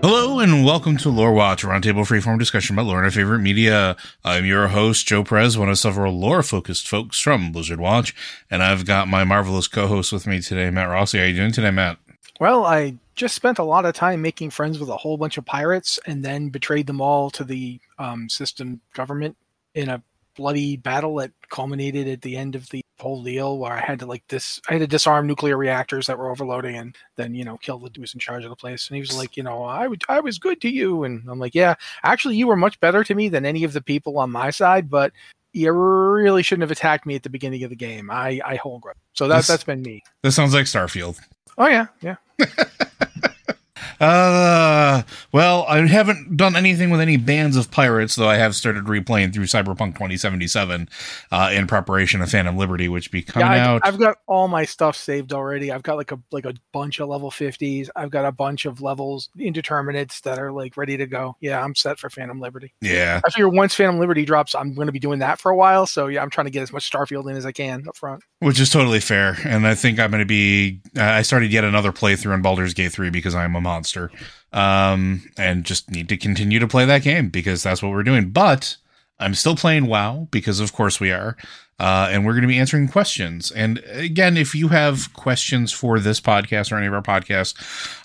Hello and welcome to Lore Watch, a roundtable freeform discussion about lore and our favorite media. I'm your host, Joe Perez, one of several lore-focused folks from Blizzard Watch, and I've got my marvelous co-host with me today, Matt Rossi. How are you doing today, Matt? Well, I just spent a lot of time making friends with a whole bunch of pirates and then betrayed them all to the um, system government in a bloody battle that culminated at the end of the whole deal where I had to like this I had to disarm nuclear reactors that were overloading and then you know kill the dude who's in charge of the place. And he was like you know I would I was good to you. And I'm like yeah actually you were much better to me than any of the people on my side but you really shouldn't have attacked me at the beginning of the game. I I hold grudge. So that This- that's been me. This sounds like Starfield. oh yeah yeah Uh, well, I haven't done anything with any bands of pirates, though I have started replaying through Cyberpunk 2077 uh, in preparation of Phantom Liberty, which be coming yeah, out. I, I've got all my stuff saved already. I've got like a like a bunch of level fifties. I've got a bunch of levels indeterminates that are like ready to go. Yeah, I'm set for Phantom Liberty. yeah, I figure once Phantom Liberty drops, I'm going to be doing that for a while. So yeah, I'm trying to get as much Starfield in as I can up front. which is totally fair. And I think I'm going to be. Uh, I started yet another playthrough in Baldur's Gate 3 because I'm a monster. Um, and just need to continue to play that game because that's what we're doing. But I'm still playing WoW because, of course, we are. Uh, and we're going to be answering questions. And again, if you have questions for this podcast or any of our podcasts,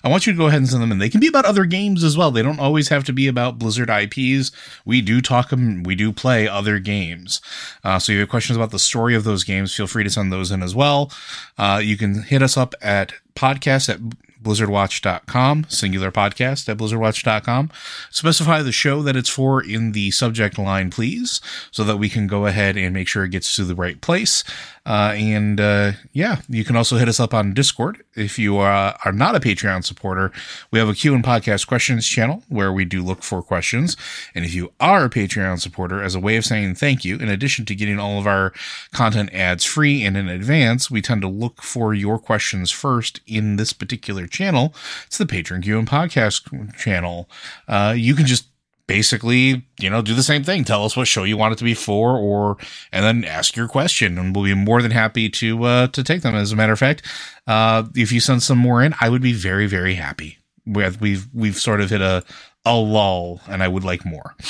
I want you to go ahead and send them in. They can be about other games as well. They don't always have to be about Blizzard IPs. We do talk them, we do play other games. Uh, so if you have questions about the story of those games, feel free to send those in as well. Uh, you can hit us up at podcast at blizzardwatch.com, singular podcast at blizzardwatch.com. Specify the show that it's for in the subject line, please, so that we can go ahead and make sure it gets to the right place. Uh, and uh, yeah, you can also hit us up on Discord. If you uh, are not a Patreon supporter, we have a Q and podcast questions channel where we do look for questions. And if you are a Patreon supporter, as a way of saying thank you, in addition to getting all of our content ads free and in advance, we tend to look for your questions first in this particular channel. It's the Patreon Q and podcast channel. Uh, you can just basically, you know, do the same thing. Tell us what show you want it to be for, or and then ask your question, and we'll be more than happy to uh, to take them. As a matter of fact, uh, if you send some more in, I would be very very happy. We have, we've we've sort of hit a a lull, and I would like more.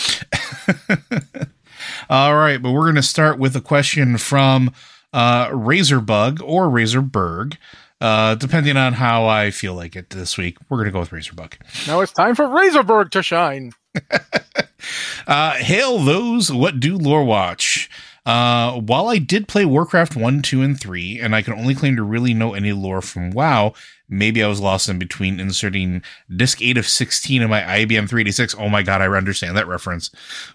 All right, but we're going to start with a question from uh, Razorbug or Razorberg. Uh, depending on how I feel like it this week, we're going to go with Razorbug. Now it's time for Razorberg to shine. Uh, hail those what do lore watch. Uh, while I did play Warcraft 1, 2, and 3, and I can only claim to really know any lore from WoW, maybe I was lost in between inserting disc 8 of 16 in my IBM 386. Oh my god, I understand that reference.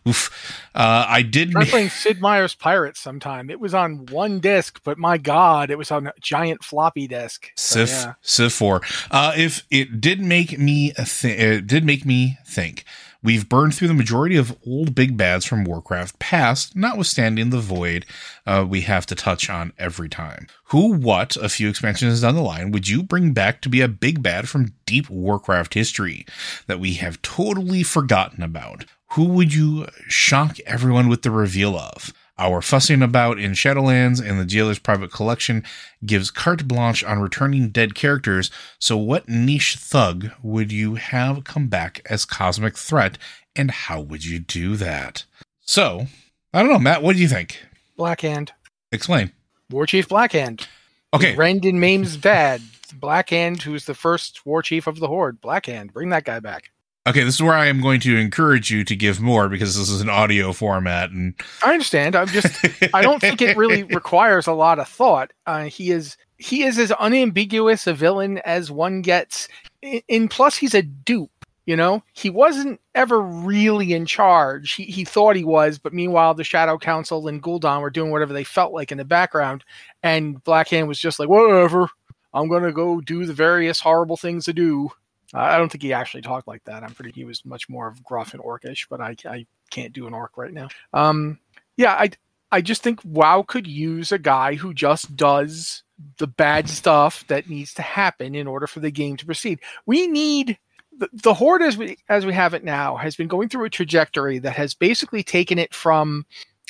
Oof. Uh, I did. I'm playing Sid Meier's Pirates sometime. It was on one disc, but my God, it was on a giant floppy disk. So, Civ yeah. Civ 4. Uh, if it did make me a th- it did make me think. We've burned through the majority of old big bads from Warcraft past, notwithstanding the void uh, we have to touch on every time. Who, what, a few expansions down the line, would you bring back to be a big bad from deep Warcraft history that we have totally forgotten about? Who would you shock everyone with the reveal of? Our fussing about in Shadowlands and the Jailer's Private Collection gives carte blanche on returning dead characters, so what niche thug would you have come back as Cosmic Threat, and how would you do that? So, I don't know, Matt, what do you think? Blackhand. Explain. War Chief Blackhand. Okay. Rend and Maims Vad. Blackhand, who's the first war chief of the Horde. Blackhand. Bring that guy back. Okay, this is where I am going to encourage you to give more because this is an audio format, and I understand. I'm just. I don't think it really requires a lot of thought. Uh, he is. He is as unambiguous a villain as one gets. In, plus, he's a dupe. You know, he wasn't ever really in charge. He, he thought he was, but meanwhile, the Shadow Council and Gul'dan were doing whatever they felt like in the background, and Blackhand was just like, whatever. I'm gonna go do the various horrible things to do. I don't think he actually talked like that. I'm pretty. He was much more of gruff and orcish, but I, I can't do an orc right now. Um, yeah, I I just think WoW could use a guy who just does the bad stuff that needs to happen in order for the game to proceed. We need the, the horde as we as we have it now has been going through a trajectory that has basically taken it from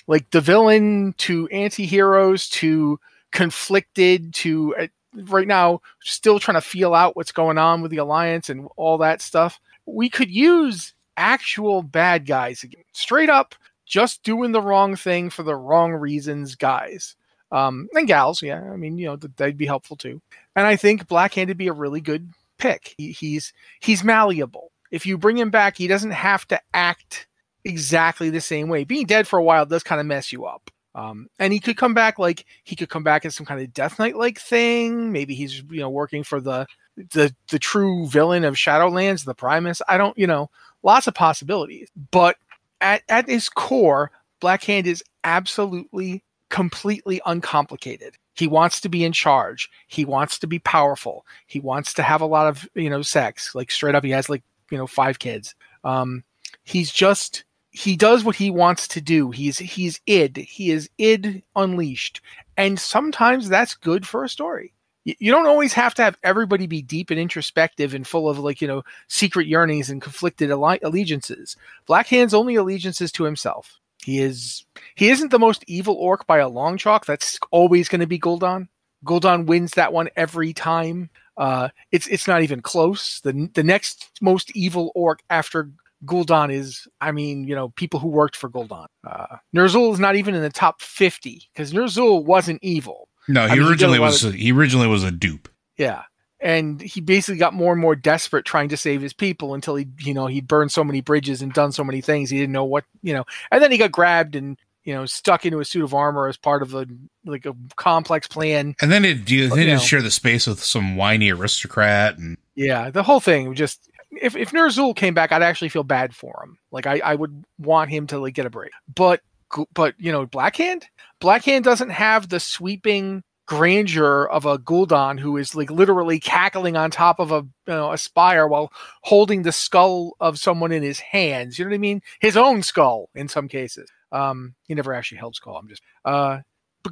like the villain to anti-heroes to conflicted to uh, right now still trying to feel out what's going on with the alliance and all that stuff. We could use actual bad guys again, straight up, just doing the wrong thing for the wrong reasons, guys. Um, and gals, yeah, I mean, you know, they'd be helpful too. And I think Blackhand would be a really good pick. He, he's he's malleable. If you bring him back, he doesn't have to act exactly the same way. Being dead for a while does kind of mess you up. Um, and he could come back like he could come back as some kind of Death Knight like thing. Maybe he's you know working for the the the true villain of Shadowlands, the Primus. I don't you know lots of possibilities. But at at his core, Blackhand is absolutely completely uncomplicated. He wants to be in charge. He wants to be powerful. He wants to have a lot of you know sex. Like straight up, he has like you know five kids. Um, he's just he does what he wants to do. He's he's id. He is id unleashed, and sometimes that's good for a story. You, don't always have to have everybody be deep and introspective and full of like you know secret yearnings and conflicted alle- allegiances. Blackhand's only allegiances to himself. He is he isn't the most evil orc by a long chalk. That's always going to be Gul'dan. Gul'dan wins that one every time. Uh, it's it's not even close. The the next most evil orc after Gul'dan is, I mean, you know, people who worked for Gul'dan. Uh, Ner'zhul is not even in the top 50 because Ner'zhul wasn't evil. No, he I mean, originally lot was of- he originally was a dupe. Yeah. And he basically got more and more desperate trying to save his people until he, you know, he burned so many bridges and done so many things. He didn't know what, you know, and then he got grabbed and, you know, stuck into a suit of armor as part of a, like a complex plan. And then it you then know. it share the space with some whiny aristocrat and Yeah, the whole thing just if if Ner'zhul came back, I'd actually feel bad for him. Like I, I would want him to like get a break. But but you know, Blackhand, Blackhand doesn't have the sweeping grandeur of a Gul'dan who is like literally cackling on top of a you know, a spire while holding the skull of someone in his hands. You know what I mean? His own skull in some cases. Um, he never actually held skull. I'm just uh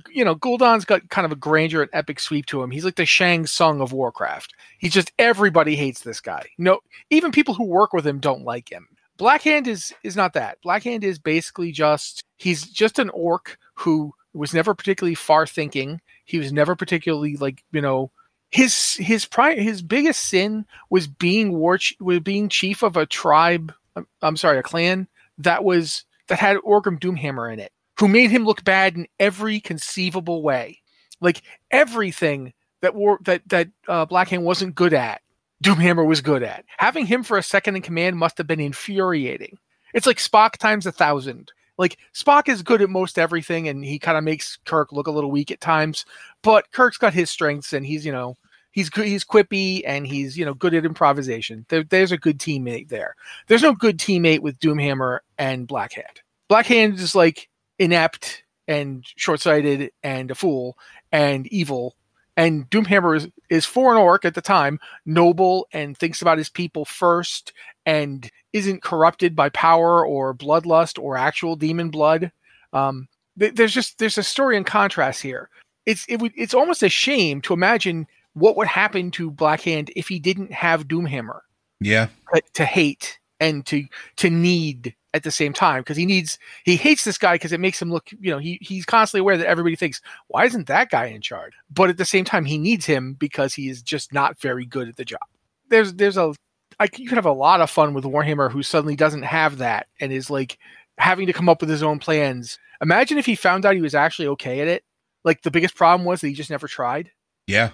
you know, Gul'dan's got kind of a grandeur and epic sweep to him. He's like the Shang Tsung of Warcraft. He's just everybody hates this guy. No, even people who work with him don't like him. Blackhand is is not that. Blackhand is basically just he's just an orc who was never particularly far thinking. He was never particularly like you know his his pri- his biggest sin was being war was being chief of a tribe. I'm, I'm sorry, a clan that was that had Orgrim Doomhammer in it, who made him look bad in every conceivable way. Like everything that war that that uh, Blackhand wasn't good at, Doomhammer was good at. Having him for a second in command must have been infuriating. It's like Spock times a thousand. Like Spock is good at most everything, and he kind of makes Kirk look a little weak at times. But Kirk's got his strengths, and he's you know he's he's quippy, and he's you know good at improvisation. There, there's a good teammate there. There's no good teammate with Doomhammer and Blackhand. Blackhand is like inept and short-sighted and a fool and evil And Doomhammer is, is for an orc at the time, noble and thinks about his people first and isn't corrupted by power or bloodlust or actual demon blood. Um, th- there's just there's a story in contrast here. It's it would it's almost a shame to imagine what would happen to Blackhand if he didn't have Doomhammer Yeah. uh, to hate and to to need at the same time because he needs he hates this guy because it makes him look you know he he's constantly aware that everybody thinks why isn't that guy in charge? But at the same time he needs him because he is just not very good at the job. There's there's a I, you could have a lot of fun with Warhammer who suddenly doesn't have that and is like having to come up with his own plans. Imagine if he found out he was actually okay at it. Like the biggest problem was that he just never tried. Yeah.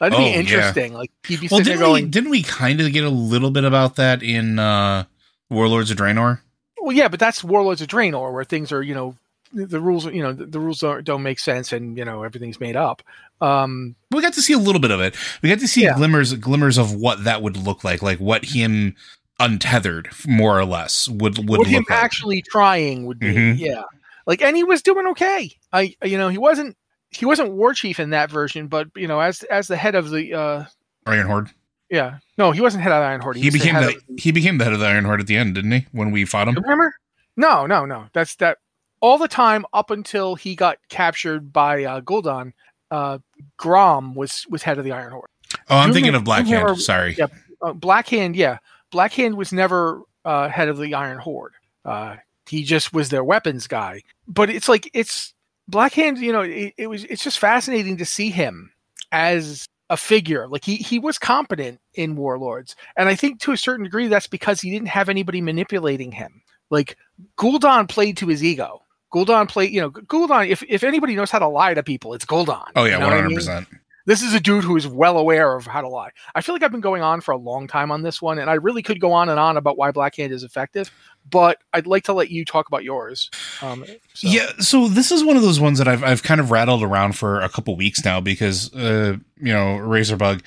That'd Oh, be yeah. interesting like he'd be Well, didn't going we didn't we kind of get a little bit about that in uh Warlords of Draenor? Well, yeah, but that's Warlords of Draenor, where things are, you know, the, rules, you know, the, the rules don't, don't make sense, and you know everything's made up. Um, We got to see a little bit of it. We got to see Yeah. glimmers glimmers of what that would look like, like what him untethered, more or less, would would what look him like. actually trying would be, Mhm. yeah, like, and he was doing okay. I, you know, he wasn't he wasn't war chief in that version, but you know, as as the head of the, uh, Iron Horde. yeah, no, he wasn't head of the Iron Horde. He, was became the of- he became the head of the Iron Horde at the end, didn't he? When we fought him. Remember? No, no, no. That's that. All the time up until he got captured by uh, Gul'dan, uh, Grom was was head of the Iron Horde. Oh, I'm Doom- thinking of Blackhand. Doomhammer- Sorry. Yeah, uh, Blackhand, yeah, Blackhand was never uh, head of the Iron Horde. Uh, he just was their weapons guy. But it's like it's Blackhand. You know, it, it was it's just fascinating to see him as a figure. Like he he was competent in Warlords, and I think to a certain degree that's because he didn't have anybody manipulating him. Like Gul'dan played to his ego. Gul'dan played, you know, Gul'dan. If if anybody knows how to lie to people, it's Gul'dan. Oh yeah, one hundred percent. this is a dude who is well aware of how to lie. I feel like I've been going on for a long time on this one, and I really could go on and on about why Blackhand is effective, but I'd like to let you talk about yours. Um, so- Yeah, so this is one of those ones that I've I've kind of rattled around for a couple weeks now because uh you know Razorbug,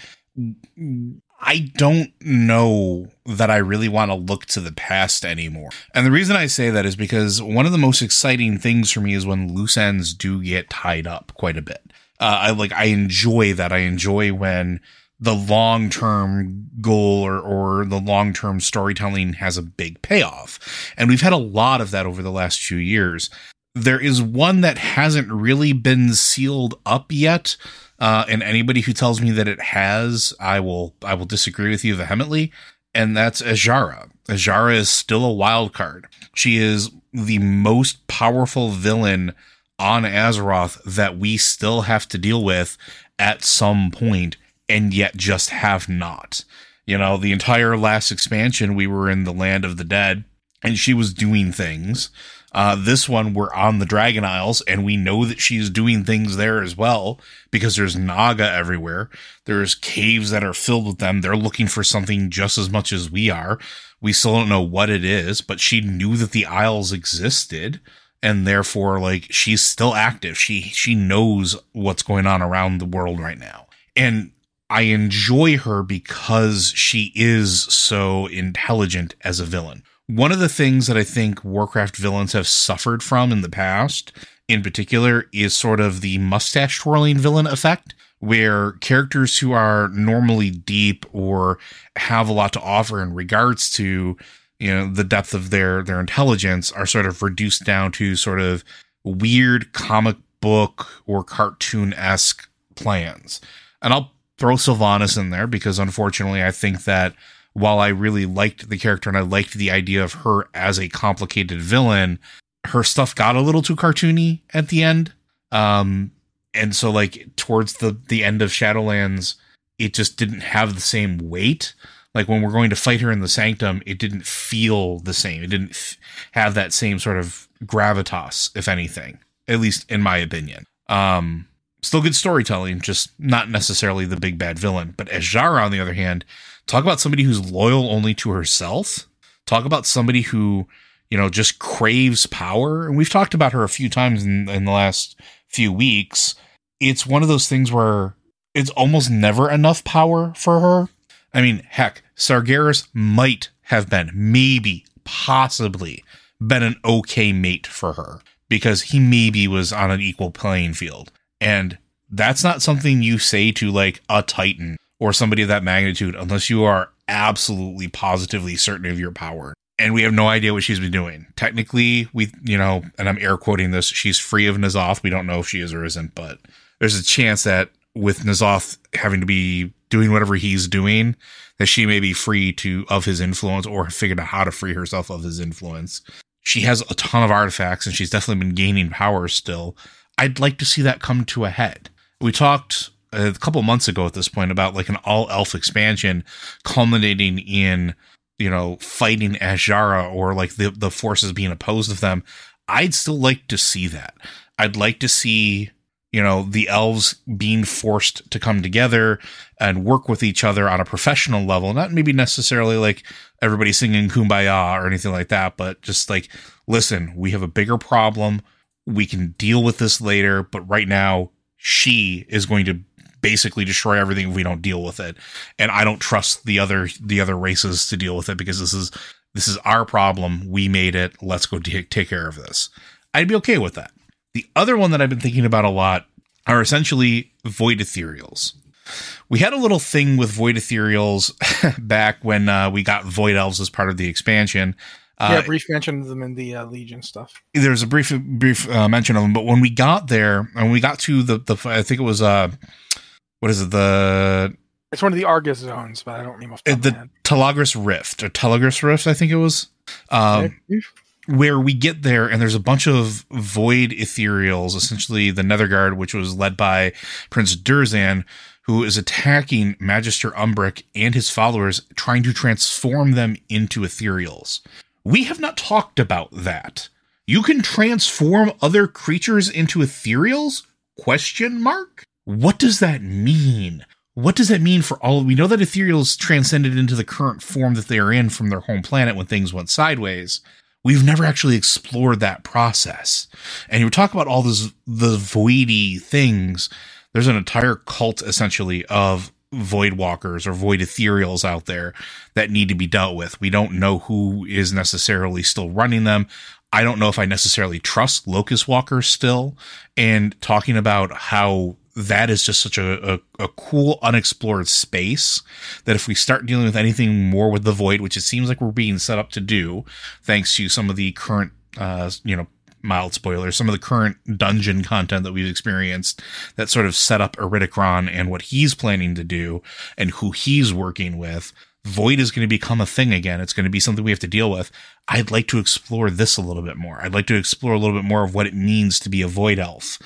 I don't know that I really want to look to the past anymore, and the reason I say that is because one of the most exciting things for me is when loose ends do get tied up quite a bit. Uh, I like I enjoy that. I enjoy when the long term goal or, or the long term storytelling has a big payoff. And we've had a lot of that over the last few years. There is one that hasn't really been sealed up yet. Uh, and anybody who tells me that it has, I will I will disagree with you vehemently. And that's Azshara. Azshara is still a wild card. She is the most powerful villain on Azeroth that we still have to deal with at some point and yet just have not. You know, the entire last expansion, we were in the land of the dead and she was doing things. Uh, this one, we're on the Dragon Isles and we know that she's doing things there as well because there's Naga everywhere. There's caves that are filled with them. They're looking for something just as much as we are. We still don't know what it is, but she knew that the Isles existed and therefore like she's still active. She she knows what's going on around the world right now. And I enjoy her because she is so intelligent as a villain. One of the things that I think Warcraft villains have suffered from in the past, in particular, is sort of the mustache twirling villain effect, where characters who are normally deep or have a lot to offer in regards to you know the depth of their their intelligence are sort of reduced down to sort of weird comic book or cartoon esque plans. And I'll throw Sylvanas in there because unfortunately I think that while I really liked the character and I liked the idea of her as a complicated villain, her stuff got a little too cartoony at the end. Um and so like towards the the end of Shadowlands, it just didn't have the same weight. Like when we're going to fight her in the sanctum, it didn't feel the same. It didn't f- have that same sort of gravitas, if anything, at least in my opinion. Um, still good storytelling, just not necessarily the big bad villain. But Azshara, on the other hand, talk about somebody who's loyal only to herself. Talk about somebody who, you know, just craves power. And we've talked about her a few times in, in the last few weeks. It's one of those things where it's almost never enough power for her. I mean, heck, Sargeras might have been, maybe, possibly, been an okay mate for her because he maybe was on an equal playing field. And That's not something you say to like a Titan or somebody of that magnitude unless you are absolutely positively certain of your power. And we have no idea what she's been doing. Technically, we, you know, and I'm air quoting this, she's free of N'Zoth. We don't know if she is or isn't, but there's a chance that with N'Zoth having to be doing whatever he's doing, that she may be free to of his influence or figured out how to free herself of his influence. She has a ton of artifacts and she's definitely been gaining power still. I'd like to see that come to a head. We talked uh, a couple months ago at this point about like an all elf expansion culminating in, you know, fighting Azshara or like the, the forces being opposed of them. I'd still like to see that. I'd like to see you know the elves being forced to come together and work with each other on a professional level not maybe necessarily like everybody singing kumbaya or anything like that but just like listen we have a bigger problem we can deal with this later but right now she is going to basically destroy everything if we don't deal with it. And i don't trust the other the other races to deal with it because this is this is our problem. We made it. Let's go take, take care of this. I'd be okay with that. The other one that I've been thinking about a lot are essentially void ethereals. We had a little thing with void ethereals back when uh, we got void elves as part of the expansion. Uh, yeah, brief mention of them in the uh, Legion stuff. There's a brief brief uh, mention of them, but when we got there and we got to the the I think it was uh what is it the it's one of the Argus zones, but I don't remember the, the Telogrus Rift or Telogrus Rift, I think it was. Um, where we get there and there's a bunch of void ethereals, essentially the Netherguard, which was led by Prince Durzan, who is attacking Magister Umbric and his followers, trying to transform them into ethereals. We have not talked about that. You can transform other creatures into ethereals? Question mark? What does that mean? What does that mean for all? We know that ethereals transcended into the current form that they are in from their home planet when things went sideways we've never actually explored that process. And you talk about all those the voidy things. There's an entire cult essentially of void walkers or void ethereals out there that need to be dealt with. We don't know who is necessarily still running them. I don't know if I necessarily trust locust walkers still. And talking about how that is just such a, a, a, cool unexplored space that if we start dealing with anything more with the void which it seems like we're being set up to do thanks to some of the current uh you know mild spoilers some of the current dungeon content that we've experienced that sort of set up Iridikron and what he's planning to do and who he's working with void is going to become a thing again. It's going to be something we have to deal with. I'd like to explore this a little bit more. I'd like to explore a little bit more of what it means to be a void elf,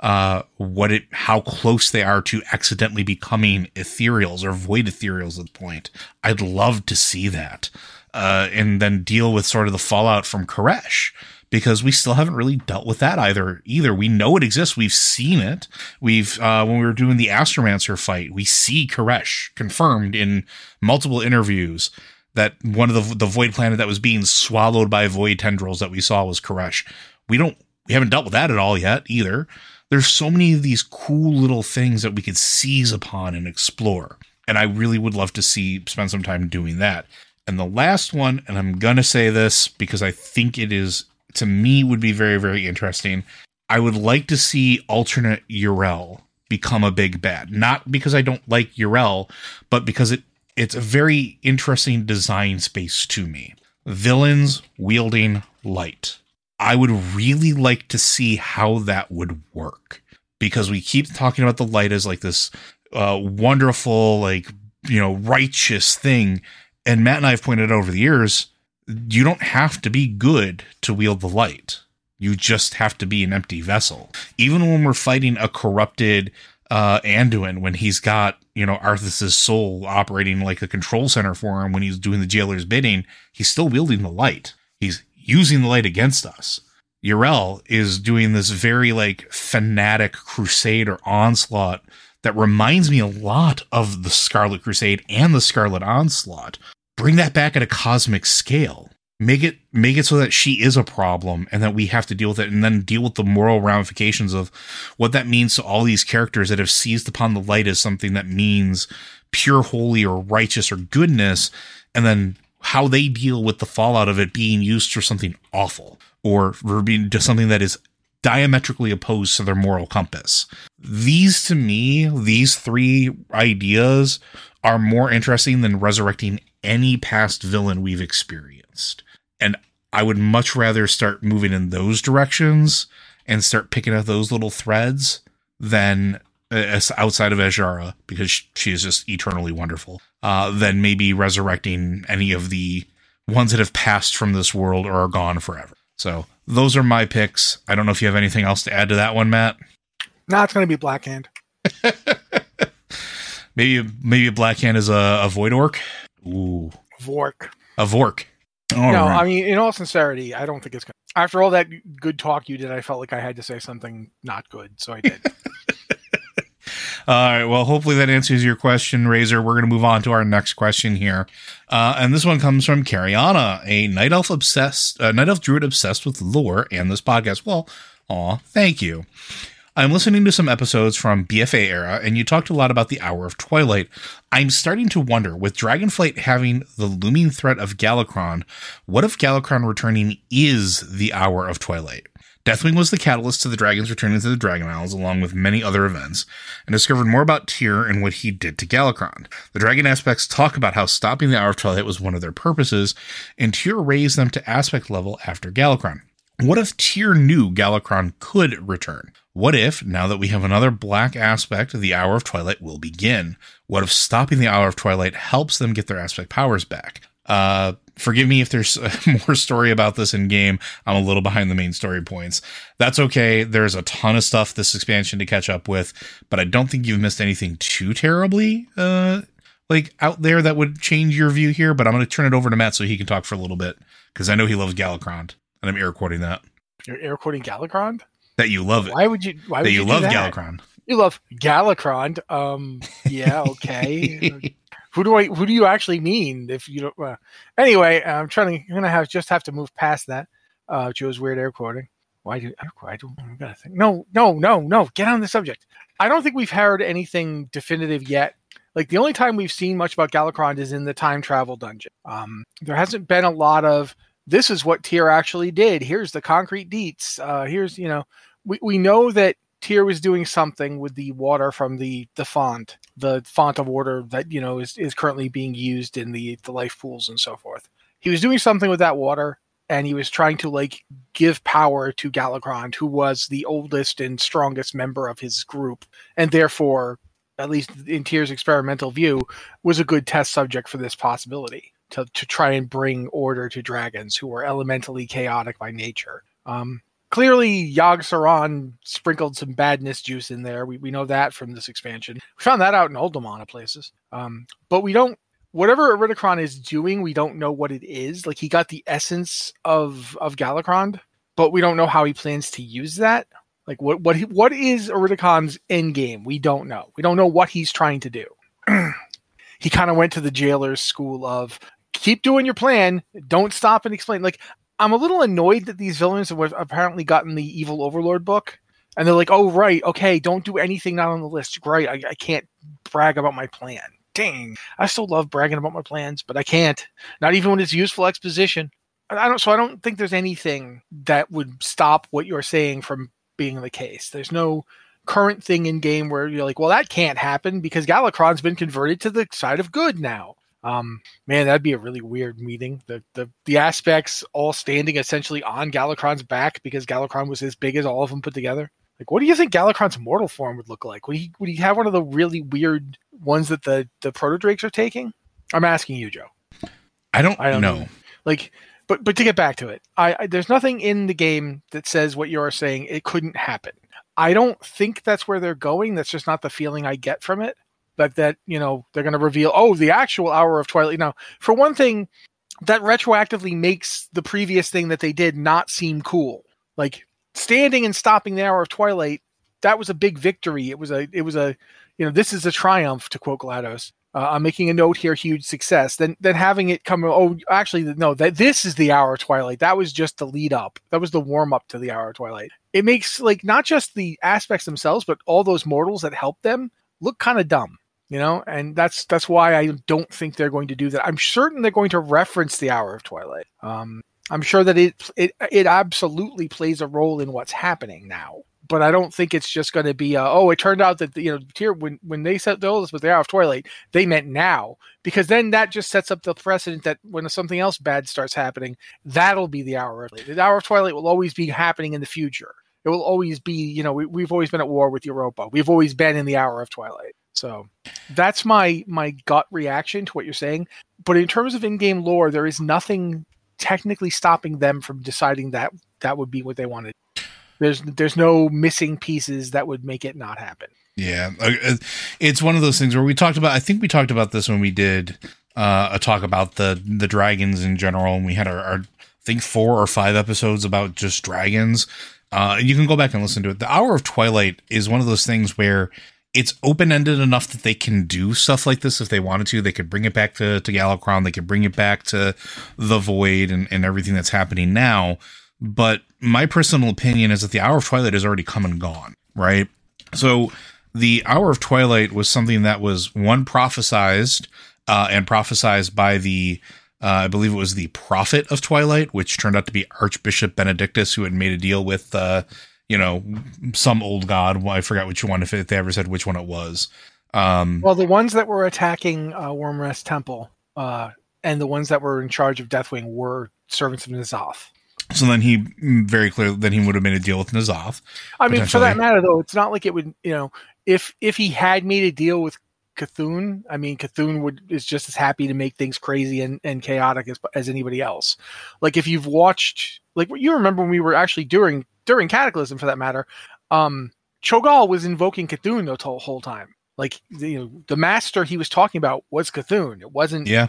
uh, what it, how close they are to accidentally becoming ethereals or void ethereals at the point. I'd love to see that, uh, and then deal with sort of the fallout from K'aresh because we still haven't really dealt with that either. Either we know it exists, we've seen it. We've uh, when we were doing the Astromancer fight, we see K'aresh confirmed in multiple interviews that one of the the void planet that was being swallowed by void tendrils that we saw was K'aresh. We don't we haven't dealt with that at all yet either. There's so many of these cool little things that we could seize upon and explore. And I really would love to see spend some time doing that. And the last one, and I'm gonna say this because I think it is to me would be very, very interesting. I would like to see alternate Yrel become a big bad. Not because I don't like Yrel, but because it it's a very interesting design space to me. Villains wielding light. I would really like to see how that would work because we keep talking about the light as like this uh, wonderful, like, you know, righteous thing. And Matt and I have pointed out over the years you don't have to be good to wield the light. You just have to be an empty vessel. Even when we're fighting a corrupted uh, Anduin, when he's got, you know, Arthas's soul operating like a control center for him when he's doing the jailer's bidding, he's still wielding the light. He's using the light against us. Yrel is doing this very like fanatic crusade or onslaught that reminds me a lot of the Scarlet Crusade and the Scarlet Onslaught, bring that back at a cosmic scale make it make it so that she is a problem and that we have to deal with it and then deal with the moral ramifications of what that means to all these characters that have seized upon the light as something that means pure holy or righteous or goodness and then how they deal with the fallout of it being used for something awful or for being just something that is diametrically opposed to their moral compass. These, to me, these three ideas are more interesting than resurrecting any past villain we've experienced. And I would much rather start moving in those directions and start picking up those little threads than uh, outside of Azshara because she is just eternally wonderful. Uh, than maybe resurrecting any of the ones that have passed from this world or are gone forever. So those are my picks. I don't know if you have anything else to add to that one, Matt. No, it's going to be Black Hand. maybe maybe Black Hand is a, a Void Orc. Ooh, Vork. A Vork. All no, right. I mean, in all sincerity, I don't think it's going. to. After all that good talk you did, I felt like I had to say something not good, so I did. All right. Well, hopefully that answers your question, Razor. We're going to move on to our next question here. Uh, and this one comes from Cariana, a night elf obsessed, uh, night elf druid obsessed with lore and this podcast. Well, aw, thank you. I'm listening to some episodes from BFA era, and you talked a lot about the Hour of Twilight. I'm starting to wonder, with Dragonflight having the looming threat of Galakrond, what if Galakrond returning is the Hour of Twilight? Deathwing was the catalyst to the dragons returning to the Dragon Isles, along with many other events, and discovered more about Tyr and what he did to Galakrond. The dragon aspects talk about how stopping the Hour of Twilight was one of their purposes, and Tyr raised them to aspect level after Galakrond. What if Tyr knew Galakrond could return? What if, now that we have another black aspect, the Hour of Twilight will begin? What if stopping the Hour of Twilight helps them get their aspect powers back? Uh, forgive me if there's more story about this in game. I'm a little behind the main story points. That's okay. There's a ton of stuff this expansion to catch up with, but I don't think you've missed anything too terribly, uh, like out there that would change your view here. But I'm going to turn it over to Matt so he can talk for a little bit because I know he loves Galakrond, and I'm air quoting that. You're air quoting Galakrond. That you love it. Why would you? Why would that you, you love Galakrond? You love Galakrond. Um, yeah, okay. who do I who do you actually mean if you don't uh, anyway I'm trying to I'm gonna have just have to move past that uh Joe's weird air quoting why do I don't I gotta think no no no no get on the subject I don't think we've heard anything definitive yet like the only time we've seen much about Galakrond is in the time travel dungeon um there hasn't been a lot of this is what Tyr actually did. Here's the concrete deets. Uh here's you know we, we know that Tyr was doing something with the water from the the font, the font of water that you know is, is currently being used in the the life pools and so forth. He was doing something with that water, and he was trying to like give power to Galakrond, who was the oldest and strongest member of his group, and therefore, at least in Tyr's experimental view, was a good test subject for this possibility to to try and bring order to dragons who are elementally chaotic by nature. Um, clearly Yogg Saron sprinkled some badness juice in there. We, we know that from this expansion. We found that out in old of places. Um, but we don't whatever Iridikron is doing, we don't know what it is. Like he got the essence of of Galakrond, but we don't know how he plans to use that. Like what what what is Iridikron's end game? We don't know. We don't know what he's trying to do. he kind of went to the jailer's school of keep doing your plan, don't stop and explain. Like I'm a little annoyed that these villains have apparently gotten the evil overlord book, and they're like, "Oh right, okay, don't do anything not on the list. Great, I, I can't brag about my plan. Dang, I still love bragging about my plans, but I can't. Not even when it's useful exposition. I don't. So I don't think there's anything that would stop what you're saying from being the case. There's no current thing in game where you're like, well, that can't happen because Galakrond's been converted to the side of good now. Um, man, that'd be a really weird meeting. The the the aspects all standing essentially on Galakrond's back because Galakrond was as big as all of them put together. Like, what do you think Galakrond's mortal form would look like? Would he would he have one of the really weird ones that the the proto drakes are taking? I'm asking you, Joe. I don't, I don't know. know. Like, but but to get back to it, I, I there's nothing in the game that says what you're saying. It couldn't happen. I don't think that's where they're going. That's just not the feeling I get from it that that you know they're going to reveal oh the actual hour of twilight. Now for one thing that retroactively makes the previous thing that they did not seem cool. Like standing and stopping the hour of twilight that was a big victory. It was a it was a you know this is a triumph to quote glados. Uh, i'm making a note here huge success. Then then having it come oh actually no that this is the hour of twilight. That was just the lead up. That was the warm up to the hour of twilight. It makes like not just the aspects themselves but all those mortals that help them look kind of dumb you know and that's that's why i don't think they're going to do that i'm certain they're going to reference the hour of twilight um I'm sure that it it it absolutely plays a role in what's happening now. But I don't think it's just going to be oh, it turned out that you know here when when they set those with the hour of twilight, they meant now because then that just sets up the precedent that when something else bad starts happening, that'll be the hour of the hour of twilight will always be happening in the future. It will always be you know we, we've always been at war with Europa. We've always been in the hour of twilight. So that's my my gut reaction to what you're saying. But in terms of in-game lore, there is nothing technically stopping them from deciding that that would be what they wanted. There's there's no missing pieces that would make it not happen. Yeah, uh, it's one of those things where we talked about. I think we talked about this when we did uh, a talk about the the dragons in general, and we had our, our I think four or five episodes about just dragons. Uh, you can go back and listen to it. The Hour of Twilight is one of those things where it's open ended enough that they can do stuff like this if they wanted to. They could bring it back to, to Galakrond. They could bring it back to the Void and, and everything that's happening now. But my personal opinion is that the Hour of Twilight has already come and gone, right? So the Hour of Twilight was something that was one prophesized uh, and prophesized by the uh, I believe it was the Prophet of Twilight, which turned out to be Archbishop Benedictus, who had made a deal with uh, you know, some old god. I forgot which one, if, they ever said which one it was. Um, well, the ones that were attacking uh, Temple uh, and the ones that were in charge of Deathwing were servants of N'Zoth. So then he mm, very clearly then he would have made a deal with N'Zoth. I mean, for that matter, though, it's not like it would. You know, if if he had made a deal with C'Thun, I mean, C'Thun would is just as happy to make things crazy and, and chaotic as as anybody else. Like if you've watched, like you remember when we were actually doing during Cataclysm for that matter, um, Cho'Gall was invoking C'Thun the whole time. Like you know, the master he was talking about was C'Thun. It wasn't yeah.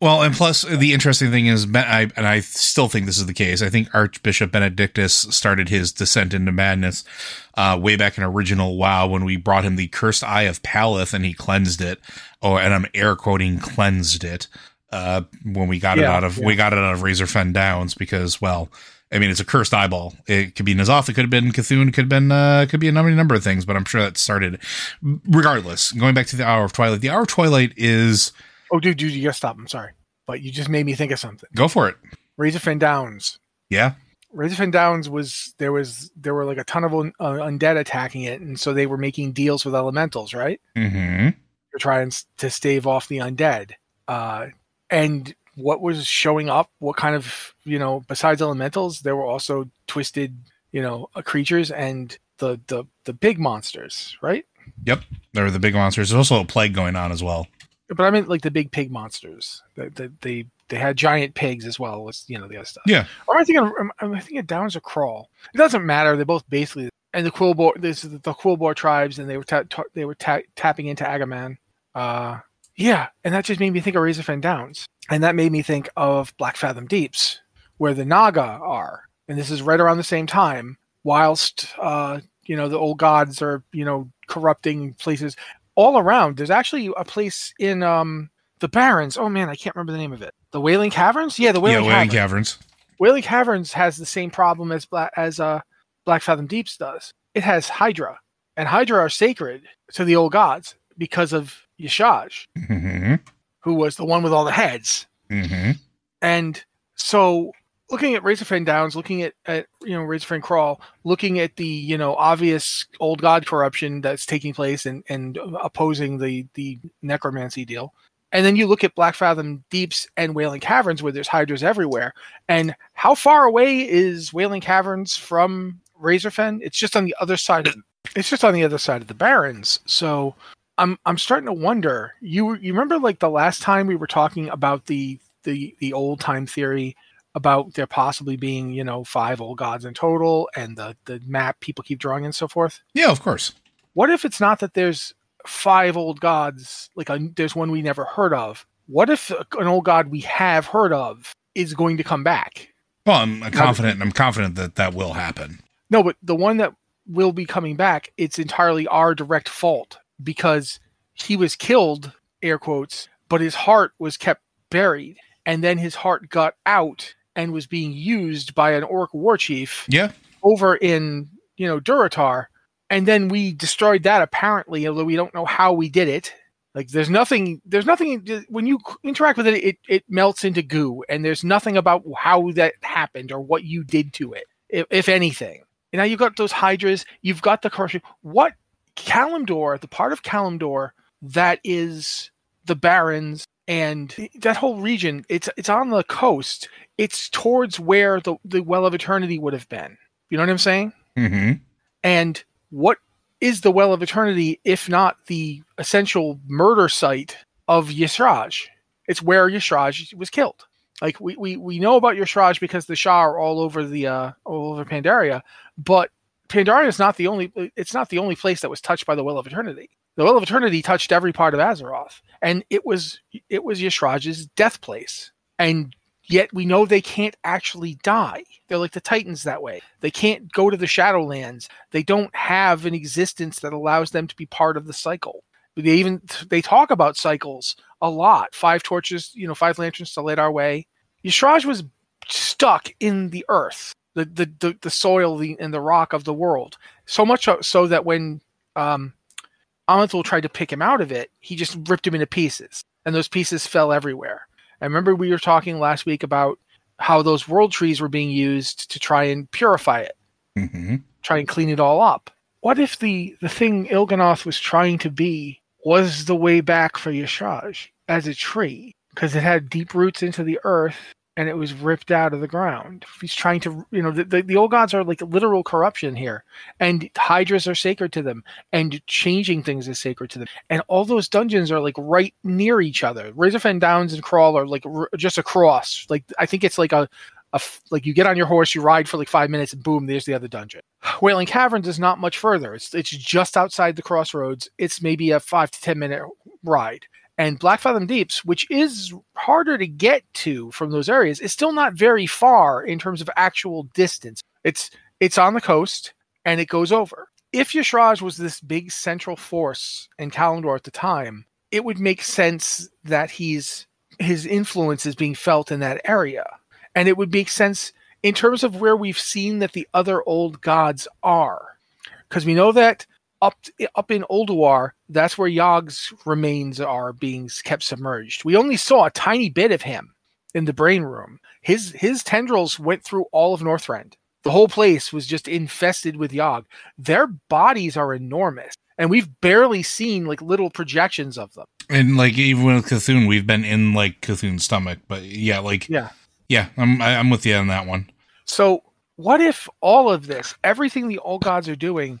Well, and plus the interesting thing is, I, and I still think this is the case. I think Archbishop Benedictus started his descent into madness uh, way back in original WoW when we brought him the cursed eye of Paleth and he cleansed it. Oh, and I'm air quoting cleansed it uh, when we got yeah, it out of yeah. we got it out of Razorfen Downs because well, I mean, it's a cursed eyeball. It could be N'Zoth. It could have been C'Thun. It could have been, uh, could be a number, number of things, but I'm sure that started. Regardless, going back to the Hour of Twilight, the Hour of Twilight is. Oh, dude, dude, you gotta stop. I'm sorry. But you just made me think of something. Go for it. Razor Razorfen Downs. Yeah. Razor Razorfen Downs was, there was, there were like a ton of un- uh, undead attacking it. And so they were making deals with elementals, right? Mm-hmm. To try and to stave off the undead. Uh, and what was showing up, what kind of, you know, besides elementals, there were also twisted, you know, uh, creatures and the the the big monsters, right? Yep, there were the big monsters. There's also a plague going on as well. But I mean, like the big pig monsters. They they they, they had giant pigs as well as you know the other stuff. Yeah. Or I think I think it Downs a crawl. It doesn't matter. They're both basically and the Quilboar. This is the Quilboar tribes, and they were ta- ta- they were ta- tapping into Agamaggan. Uh, yeah, and that just made me think of Razorfen Downs. And that made me think of Black Fathom Deeps, where the Naga are. And this is right around the same time, whilst uh, you know, the old gods are, you know, corrupting places all around. There's actually a place in um the Barrens. Oh man, I can't remember the name of it. The Wailing Caverns? Yeah, the Wailing, yeah, Wailing Caverns. Caverns. Wailing Caverns has the same problem as Black as uh Black Fathom Deeps does. It has Hydra. And Hydra are sacred to the old gods because of Y'Shaarj. Mm-hmm who was the one with all the heads. Mm-hmm. And so looking at Razorfen Downs, looking at, at you know Razorfen Kraul, looking at the you know obvious old god corruption that's taking place and and opposing the the necromancy deal, and then you look at Black Fathom Deeps and Wailing Caverns where there's hydras everywhere, and how far away is Wailing Caverns from Razorfen? It's just on the other side. Of, it's just on the other side of the Barrens. So I'm I'm starting to wonder. You you remember like the last time we were talking about the the the old time theory about there possibly being you know five old gods in total and the the map people keep drawing and so forth. Yeah, of course. What if it's not that there's five old gods like a, there's one we never heard of? What if an old god we have heard of is going to come back? Well, I'm confident. And I'm confident that that will happen. No, but the one that will be coming back, it's entirely our direct fault because he was killed, air quotes, but his heart was kept buried. And then his heart got out and was being used by an orc war chief. Yeah. Over in, you know, Durotar. And then we destroyed that apparently, although we don't know how we did it. Like there's nothing, there's nothing when you interact with it, it it melts into goo, and there's nothing about how that happened or what you did to it, if, if anything. And now you've got those hydras, you've got the corruption. What Kalimdor, the part of Kalimdor that is the Barrens and that whole region, it's it's on the coast. It's towards where the the Well of Eternity would have been. You know what I'm saying? Mm-hmm. And what is the Well of Eternity if not the essential murder site of Y'Shaarj? It's where Y'Shaarj was killed. Like we, we, we know about Y'Shaarj because the Sha are all over the uh, all over Pandaria, but Pandaria is not the only it's not the only place that was touched by the Well of Eternity. The Well of Eternity touched every part of Azeroth, and it was it was Y'Shaarj's death place. And yet we know they can't actually die. They're like the Titans that way. They can't go to the Shadowlands. They don't have an existence that allows them to be part of the cycle. They even they talk about cycles a lot. Five torches, you know, five lanterns to light our way. Y'Shaarj was stuck in the earth, the the the, soil the, and the rock of the world. So much so that when um, tried to pick him out of it, he just ripped him into pieces, and those pieces fell everywhere. I remember we were talking last week about how those world trees were being used to try and purify it, Mm-hmm. try and clean it all up. What if the, the thing Il'gynoth was trying to be was the way back for Y'Shaarj as a tree? Because it had deep roots into the earth and it was ripped out of the ground. He's trying to, you know, the, the, the old gods are like literal corruption here, and hydras are sacred to them, and changing things is sacred to them, and all those dungeons are like right near each other. Razorfen Downs and Kraul are like r- just across. Like I think it's like a, like you get on your horse, you ride for like five minutes, and boom, there's the other dungeon. Wailing Caverns is not much further. It's it's just outside the crossroads. It's maybe a five to ten minute ride and Blackfathom Deeps, which is harder to get to from those areas, is still not very far in terms of actual distance. It's it's on the coast and it goes over. If Y'Shaarj was this big central force in Kalimdor at the time, it would make sense that he's his influence is being felt in that area. And it would make sense in terms of where we've seen that the other old gods are. Because we know that up up in Ulduar, that's where Yog's remains are being kept submerged. We only saw a tiny bit of him in the brain room. His his tendrils went through all of Northrend. The whole place was just infested with Yog. Their bodies are enormous, and we've barely seen like little projections of them. And like even with C'Thun, we've been in like C'Thun's stomach, but yeah, like Yeah. yeah, I'm I'm with you on that one. So what if all of this, everything the old gods are doing,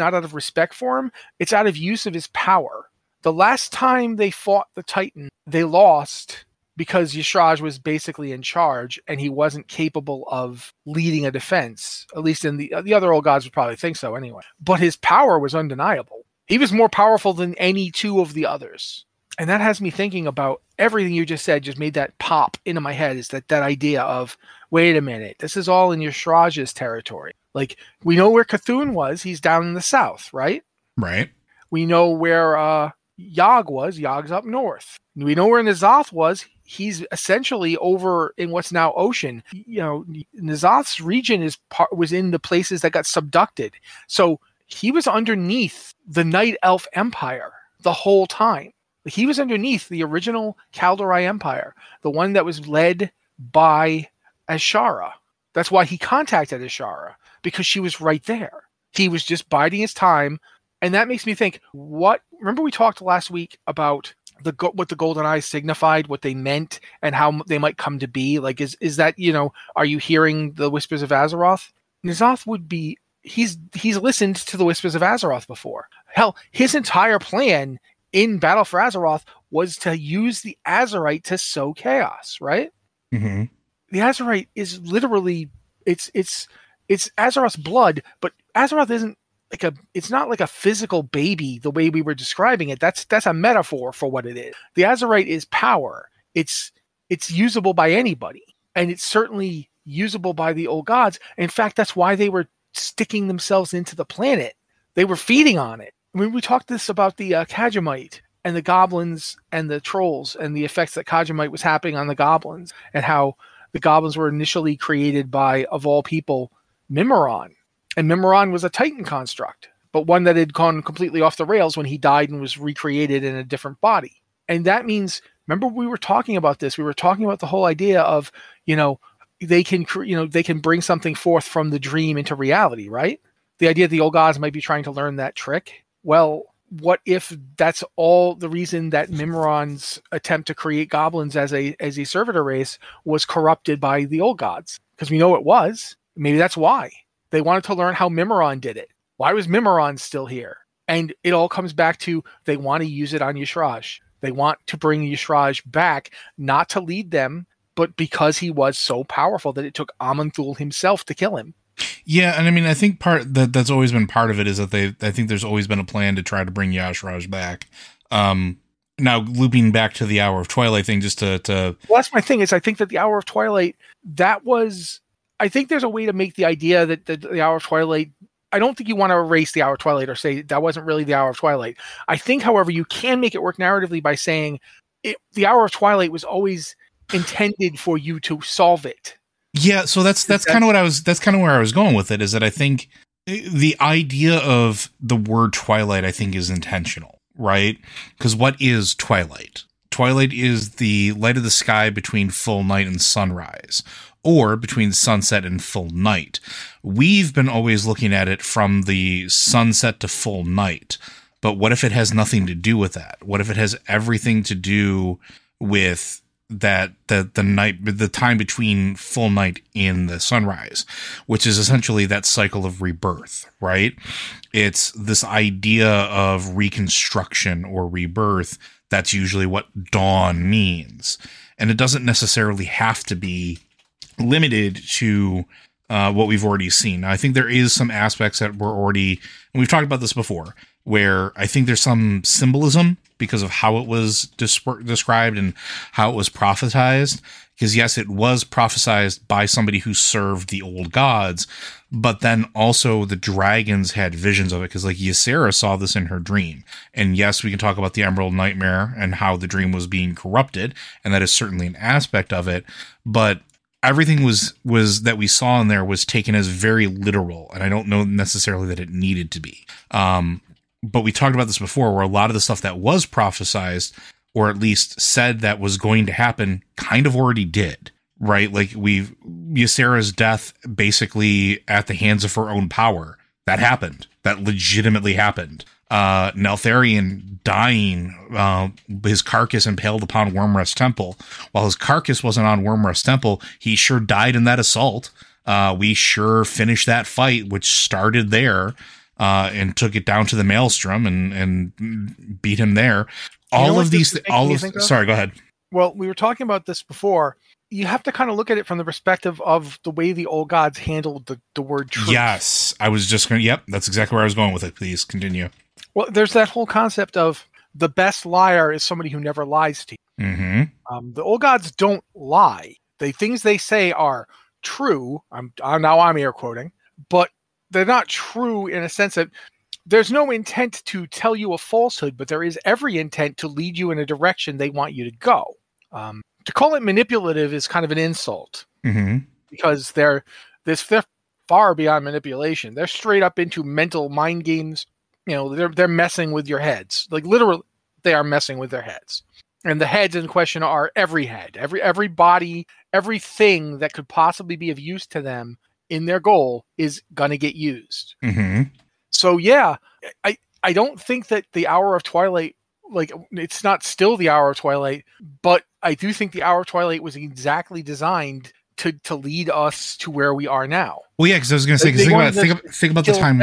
Not out of respect for him, it's out of use of his power. The last time they fought the Titan, they lost because Y'Shaarj was basically in charge and he wasn't capable of leading a defense. At least in the uh, the other old gods would probably think so anyway. But his power was undeniable. He was more powerful than any two of the others. And that has me thinking about everything you just said just made that pop into my head is that that idea of wait a minute, this is all in Y'Shaarj's territory. Like we know where C'Thun was, he's down in the south, right? Right. We know where uh Yog was, Yog's up north. We know where N'Zoth was, he's essentially over in what's now ocean. You know, N'Zoth's region is part was in the places that got subducted. So he was underneath the Night Elf Empire the whole time. He was underneath the original Kaldorei Empire, the one that was led by Azshara. That's why he contacted Azshara because she was right there. He was just biding his time, and that makes me think. What? Remember we talked last week about the what the golden eyes signified, what they meant, and how they might come to be. Like, is is that you know? Are you hearing the whispers of Azeroth? N'Zoth would be. He's he's listened to the whispers of Azeroth before. Hell, his entire plan in Battle for Azeroth was to use the Azerite to sow chaos. Right. Mm-hmm. The Azerite is literally it's it's it's Azeroth's blood, but Azeroth isn't like a it's not like a physical baby the way we were describing it. That's that's a metaphor for what it is. The azerite is power. It's it's usable by anybody and it's certainly usable by the old gods. In fact that's why they were sticking themselves into the planet. They were feeding on it. I mean, we talked this about the uh, Kaja'mite and the goblins and the trolls and the effects that Kaja'mite was having on the goblins and how the goblins were initially created by of all people Mimiron and Mimiron was a Titan construct, but one that had gone completely off the rails when he died and was recreated in a different body. And that means, remember, we were talking about this. We were talking about the whole idea of, you know, they can, you know, they can bring something forth from the dream into reality, right? The idea the old gods might be trying to learn that trick. Well, what if that's all the reason that Mimiron's attempt to create goblins as a as a servitor race was corrupted by the old gods? Because we know it was. Maybe that's why. They wanted to learn how Mimiron did it. Why was Mimiron still here? And it all comes back to they want to use it on Y'Shaarj. They want to bring Y'Shaarj back, not to lead them, but because he was so powerful that it took Aman'Thul himself to kill him. Yeah, and I mean, I think part that that's always been part of it is that they. I think there's always been a plan to try to bring Y'Shaarj back. Um, now looping back to the Hour of Twilight thing, just to, to well, that's my thing is I think that the Hour of Twilight that was I think there's a way to make the idea that the, the Hour of Twilight. I don't think you want to erase the Hour of Twilight or say that wasn't really the Hour of Twilight. I think, however, you can make it work narratively by saying it, the Hour of Twilight was always intended for you to solve it. Yeah, so that's that's kind of what I was. That's kind of where I was going with it. Is that I think eh, the idea of the word Twilight, I think, is intentional, right? Because what is Twilight? Twilight is the light of the sky between full night and sunrise or between sunset and full night. We've been always looking at it from the sunset to full night. But what if it has nothing to do with that? What if it has everything to do with that the the night the time between full night and the sunrise, which is essentially that cycle of rebirth, right? It's this idea of reconstruction or rebirth. That's usually what dawn means. And it doesn't necessarily have to be limited to uh, what we've already seen. Now, I think there is some aspects that were already, and we've talked about this before, where I think there's some symbolism because of how it was described and how it was prophesized. Because yes, it was prophesized by somebody who served the old gods, but then also the dragons had visions of it. Because like Ysera saw this in her dream, and yes, we can talk about the Emerald Nightmare and how the dream was being corrupted, and that is certainly an aspect of it. But everything was was that we saw in there was taken as very literal and i don't know necessarily that it needed to be. Um but we talked about this before where a lot of the stuff that was prophesized or at least said that was going to happen kind of already did right? Like we've Ysera's death basically at the hands of her own power. That happened. That legitimately happened uh, Neltharion dying, uh, his carcass impaled upon Wyrmrest Temple. While his carcass wasn't on Wyrmrest Temple, he sure died in that assault. Uh, we sure finished that fight, which started there, uh, and took it down to the Maelstrom and and beat him there. All of these, th- all of, of, sorry, go ahead. Well, we were talking about this before. You have to kind of look at it from the perspective of the way the old gods handled the, the word truth. Yes, I was just going to, yep, that's exactly where I was going with it. Please continue. Well, there's that whole concept of the best liar is somebody who never lies to you. Mm-hmm. Um, the old gods don't lie. The things they say are true. I'm, I'm now I'm air quoting, but they're not true in a sense that there's no intent to tell you a falsehood, but there is every intent to lead you in a direction they want you to go. Um, to call it manipulative is kind of an insult mm-hmm. because they're this they're far beyond manipulation. They're straight up into mental mind games you know they're they're messing with your heads like literally they are messing with their heads and the heads in question are every head every every body everything that could possibly be of use to them in their goal is gonna get used. hmm So yeah, I I don't think that the hour of twilight like it's not still the hour of twilight, but I do think the hour of twilight was exactly designed to to lead us to where we are now. Well, yeah, because I was going to say, 'cause they think about think, think about the time.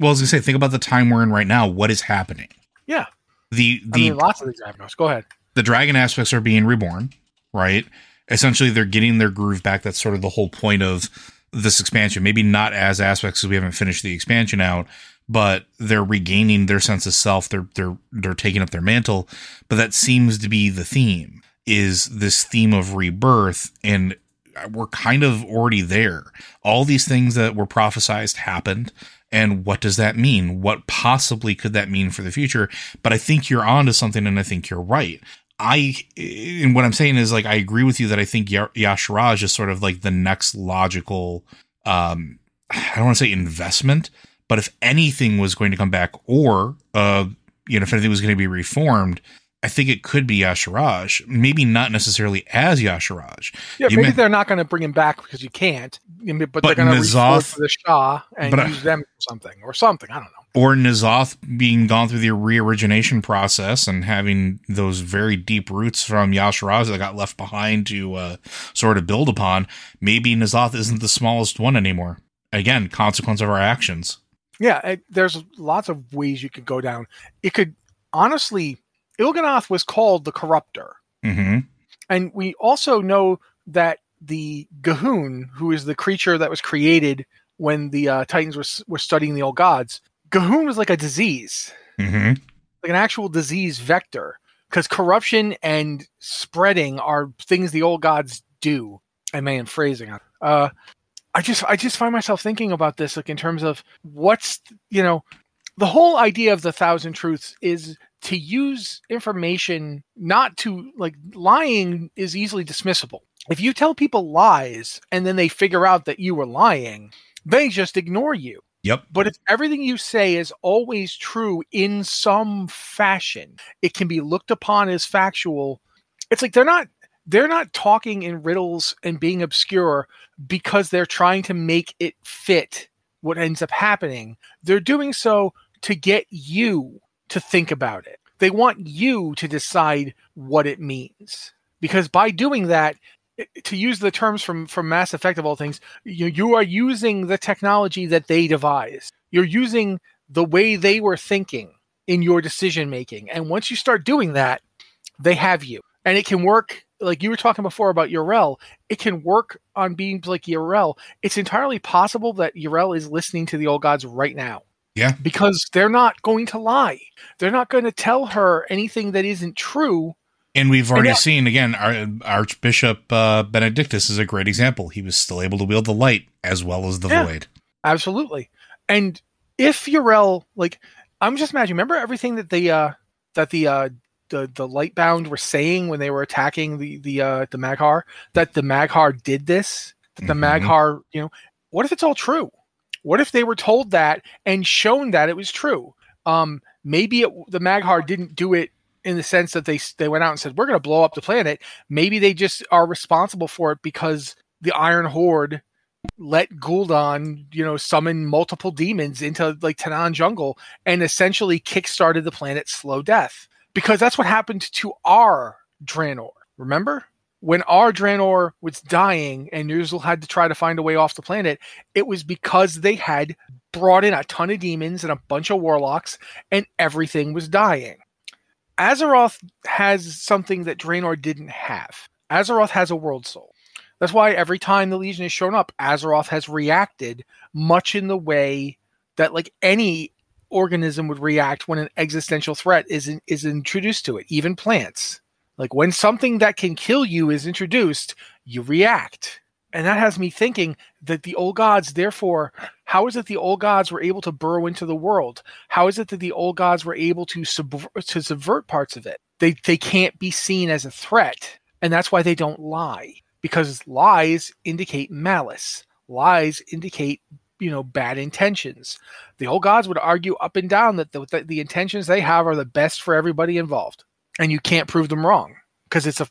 Well, I was to say, think about the time we're in right now. What is happening? Yeah, The I the mean lots of things happen. Go ahead. the dragon aspects are being reborn, right? Essentially, they're getting their groove back. That's sort of the whole point of this expansion. Maybe not as aspects because we haven't finished the expansion out, but they're regaining their sense of self. They're they're they're taking up their mantle. But that seems to be the theme is this theme of rebirth, and uh, we're kind of already there. All these things that were prophesized happened. And what does that mean? What possibly could that mean for the future? But I think you're onto something, and I think you're right. I and what I'm saying is like I agree with you that I think Ya- Y'Shaarj is sort of like the next logical um I don't want to say investment, but if anything was going to come back or uh you know if anything was going to be reformed, I think it could be Y'Shaarj. Maybe not necessarily as Y'Shaarj. Yeah, You maybe they're not going to bring him back because you can't. But, But they're going to to the Shah and but use them for something or something. I don't know. or N'Zoth being gone through the reorigination process and having those very deep roots from Yasharaz that got left behind to uh, sort of build upon, maybe N'Zoth isn't the smallest one anymore. Again, consequence of our actions. Yeah, it, there's lots of ways you could go down. It could honestly, Il'gynoth was called the Corruptor, hmm and we also know that the G'huun, who is the creature that was created when the uh, Titans were were studying the old gods, G'huun was like a disease, hmm like an actual disease vector, because corruption and spreading are things the old gods do. I may am phrasing. It. Uh, I just I just find myself thinking about this, like in terms of what's you know, the whole idea of the thousand truths is to use information not to like lying is easily dismissible. If you tell people lies and then they figure out that you were lying, they just ignore you. Yep. But if everything you say is always true in some fashion, it can be looked upon as factual. It's like they're not they're not talking in riddles and being obscure because they're trying to make it fit what ends up happening. They're doing so to get you to think about it. They want you to decide what it means. Because by doing that, to use the terms from from Mass Effect of all things, you you are using the technology that they devised. You're using the way they were thinking in your decision making. And once you start doing that, they have you. And it can work like you were talking before about Yrel, it can work on beings like Yrel. It's entirely possible that Yrel is listening to the old gods right now. Yeah. Because they're not going to lie. They're not going to tell her anything that isn't true. And we've already yeah. seen again, our, Archbishop uh, Benedictus is a great example. He was still able to wield the light as well as the Yeah. void. Absolutely. And if Yrel, like, I'm just imagining, remember everything that the uh that the uh the the Lightbound were saying when they were attacking the the uh the Mag'har that the Mag'har did this, that the Mhm. Mag'har, you know, what if it's all true? What if they were told that and shown that it was true? Um, maybe it, the Mag'har didn't do it in the sense that they they went out and said we're going to blow up the planet. Maybe they just are responsible for it because the Iron Horde let Gul'dan, you know, summon multiple demons into like Tanaan jungle and essentially kickstarted the planet's slow death. Because that's what happened to our Draenor. Remember? When our Draenor was dying and Ner'zhul had to try to find a way off the planet, it was because they had brought in a ton of demons and a bunch of warlocks and everything was dying. Azeroth has something that Draenor didn't have. Azeroth has a world soul. That's why every time the Legion has shown up, Azeroth has reacted much in the way that like any organism would react when an existential threat is in, is introduced to it, even plants. Like when something that can kill you is introduced, you react. And that has me thinking that the old gods, therefore, how is it the old gods were able to burrow into the world? How is it that the old gods were able to subvert, to subvert parts of it? They they can't be seen as a threat, and that's why they don't lie because lies indicate malice. Lies indicate you know bad intentions. The old gods would argue up and down that the, that the intentions they have are the best for everybody involved, and you can't prove them wrong because it's a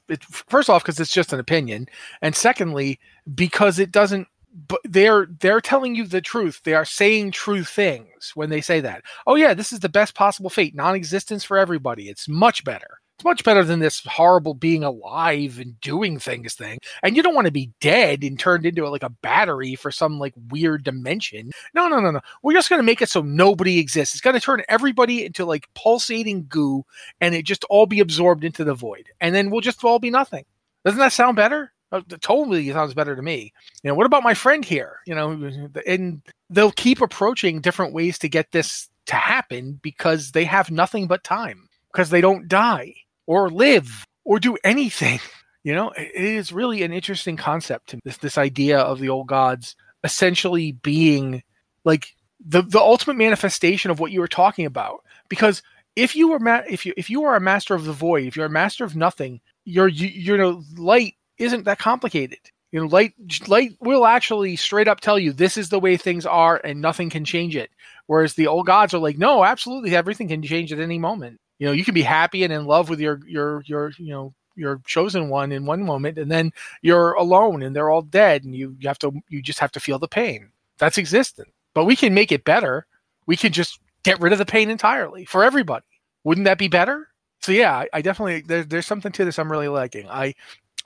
first off because it's just an opinion, and secondly because it doesn't but they're they're telling you the truth. They are saying true things when they say that. Oh yeah, this is the best possible fate, non-existence for everybody. It's much better. It's much better than this horrible being alive and doing things thing. And you don't want to be dead and turned into like a battery for some like weird dimension. No, no, no, no. We're just going to make it so nobody exists. It's going to turn everybody into like pulsating goo and it just all be absorbed into the void. And then we'll just all be nothing. Doesn't that sound better? Uh, totally sounds better to me. You know, what about my friend here? You know, and they'll keep approaching different ways to get this to happen because they have nothing but time because they don't die or live or do anything. You know, it is really an interesting concept to this this idea of the old gods essentially being like the the ultimate manifestation of what you were talking about. Because if you were ma- if you if you are a master of the void, if you're a master of nothing, your you, you know light isn't that complicated. You know, light light will actually straight up tell you this is the way things are and nothing can change it. Whereas the old gods are like, no, absolutely everything can change at any moment you know you can be happy and in love with your your your you know your chosen one in one moment and then you're alone and they're all dead and you, you have to you just have to feel the pain. That's existent. But we can make it better. We can just get rid of the pain entirely for everybody. Wouldn't that be better? So yeah i, definitely there, there's something to this i'm really liking. I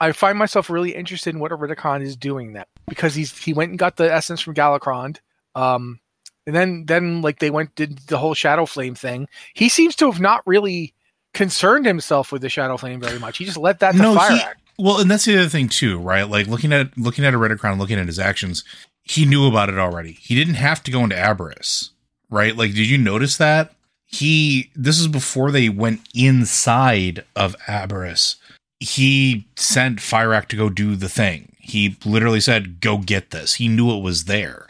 i find myself really interested in what Iridikron is doing that because he's he went and got the essence from Galakrond um and then then like they went did the whole shadow flame thing. He seems to have not really concerned himself with the shadow flame very much. He just let that no, fire he, well and that's the other thing too right? Like looking at looking at Iridikron looking at his actions he knew about it already. He didn't have to go into Aberrus right? Like did you notice that? He this is before they went inside of Aberrus he sent Fyrakk to go do the thing he literally said, go get this. He knew it was there.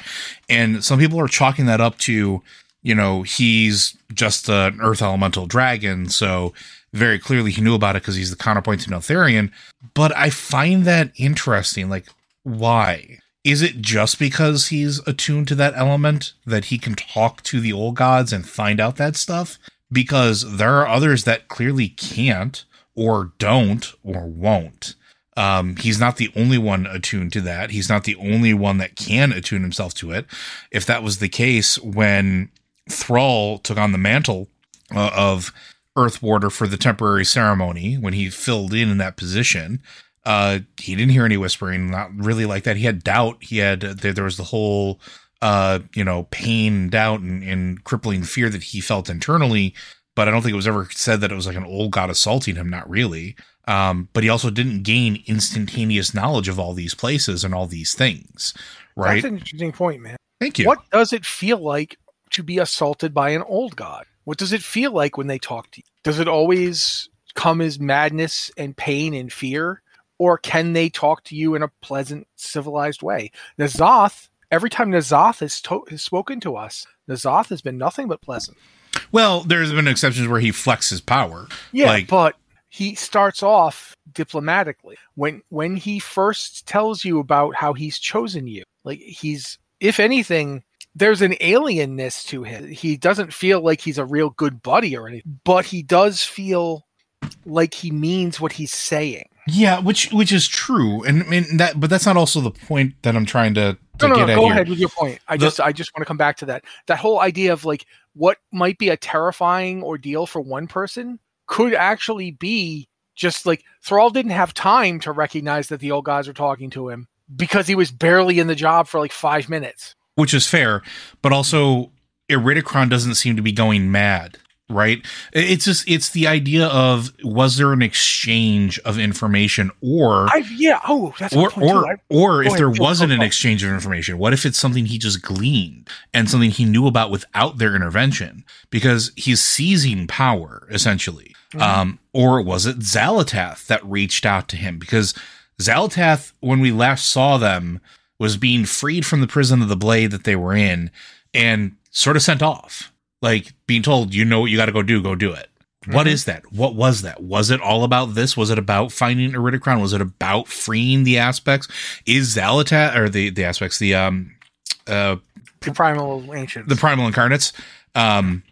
And some people are chalking that up to, you know, he's just an earth elemental dragon. So very clearly he knew about it because he's the counterpoint to Neltharion. But I find that interesting. Like, why? Is it just because he's attuned to that element that he can talk to the old gods and find out that stuff? Because there are others that clearly can't, or don't, or won't. Um, he's not the only one attuned to that. He's not the only one that can attune himself to it. If that was the case when Thrall took on the mantle uh, of Earth Warder for the temporary ceremony, when he filled in in that position, uh, he didn't hear any whispering, not really like that. He had doubt. He had, there, there was the whole, uh, you know, pain, doubt, and, and crippling fear that he felt internally. But I don't think it was ever said that it was like an old god assaulting him. Not really. Um, but he also didn't gain instantaneous knowledge of all these places and all these things, right? That's an interesting point, man. Thank you. What does it feel like to be assaulted by an old god? What does it feel like when they talk to you? Does it always come as madness and pain and fear? Or can they talk to you in a pleasant, civilized way? N'Zoth, every time N'Zoth has, to- has spoken to us, N'Zoth has been nothing but pleasant. Well, there's been exceptions where he flexes power. Yeah, like, but he starts off diplomatically. When when he first tells you about how he's chosen you like he's if anything there's an alienness to him. He doesn't feel like he's a real good buddy or anything but he does feel like he means what he's saying yeah which which is true and, and that but that's not also the point that i'm trying to, to no, no, no, go here. ahead with your point i the, just i just want to come back to that that whole idea of like what might be a terrifying ordeal for one person could actually be just like Thrall didn't have time to recognize that the old guys were talking to him because he was barely in the job for like five minutes. Which is fair, but also Iridikron doesn't seem to be going mad, right? It's just it's the idea of was there an exchange of information or I, yeah, oh, that's or or, I, or if ahead, there wasn't an exchange of information, what if it's something he just gleaned and something he knew about without their intervention because he's seizing power essentially Mm-hmm. Um, or was it Xal'atath that reached out to him? Because Xal'atath, when we last saw them, was being freed from the prison of the blade that they were in and sort of sent off. Like being told, you know what you got to go do, go do it. Mm-hmm. What is that? What was that? Was it all about this? Was it about finding Iridikron? Was it about freeing the aspects? Is Xal'atath or the the aspects the um uh the primal ancients the primal incarnates um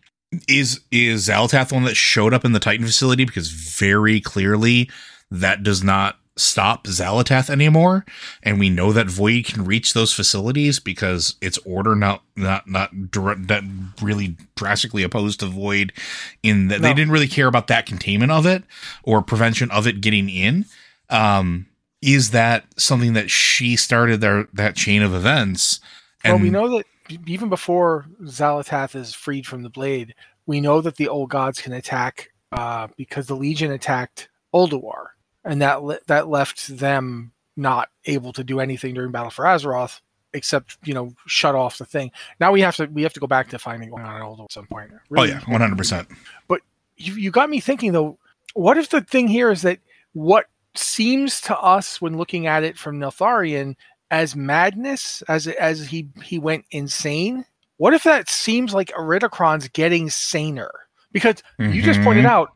is is Xal'atath the one that showed up in the Titan facility? Because very clearly that does not stop Xal'atath anymore, and we know that Void can reach those facilities because its order not not not direct, that really drastically opposed to Void in that No. they didn't really care about that containment of it or prevention of it getting in. Um, is that something that she started their that chain of events? well, we know that even before Xal'atath is freed from the blade, we know that the old gods can attack uh, because the Legion attacked Ulduar, and that le- that left them not able to do anything during Battle for Azeroth except you know shut off the thing. Now we have to we have to go back to finding on Ulduar at some point. Oh yeah, one hundred percent. But you, you got me thinking though what if the thing here is that what seems to us when looking at it from Neltharion as madness as as he he went insane what if that seems like Iridikron's getting saner because you just pointed Mhm. out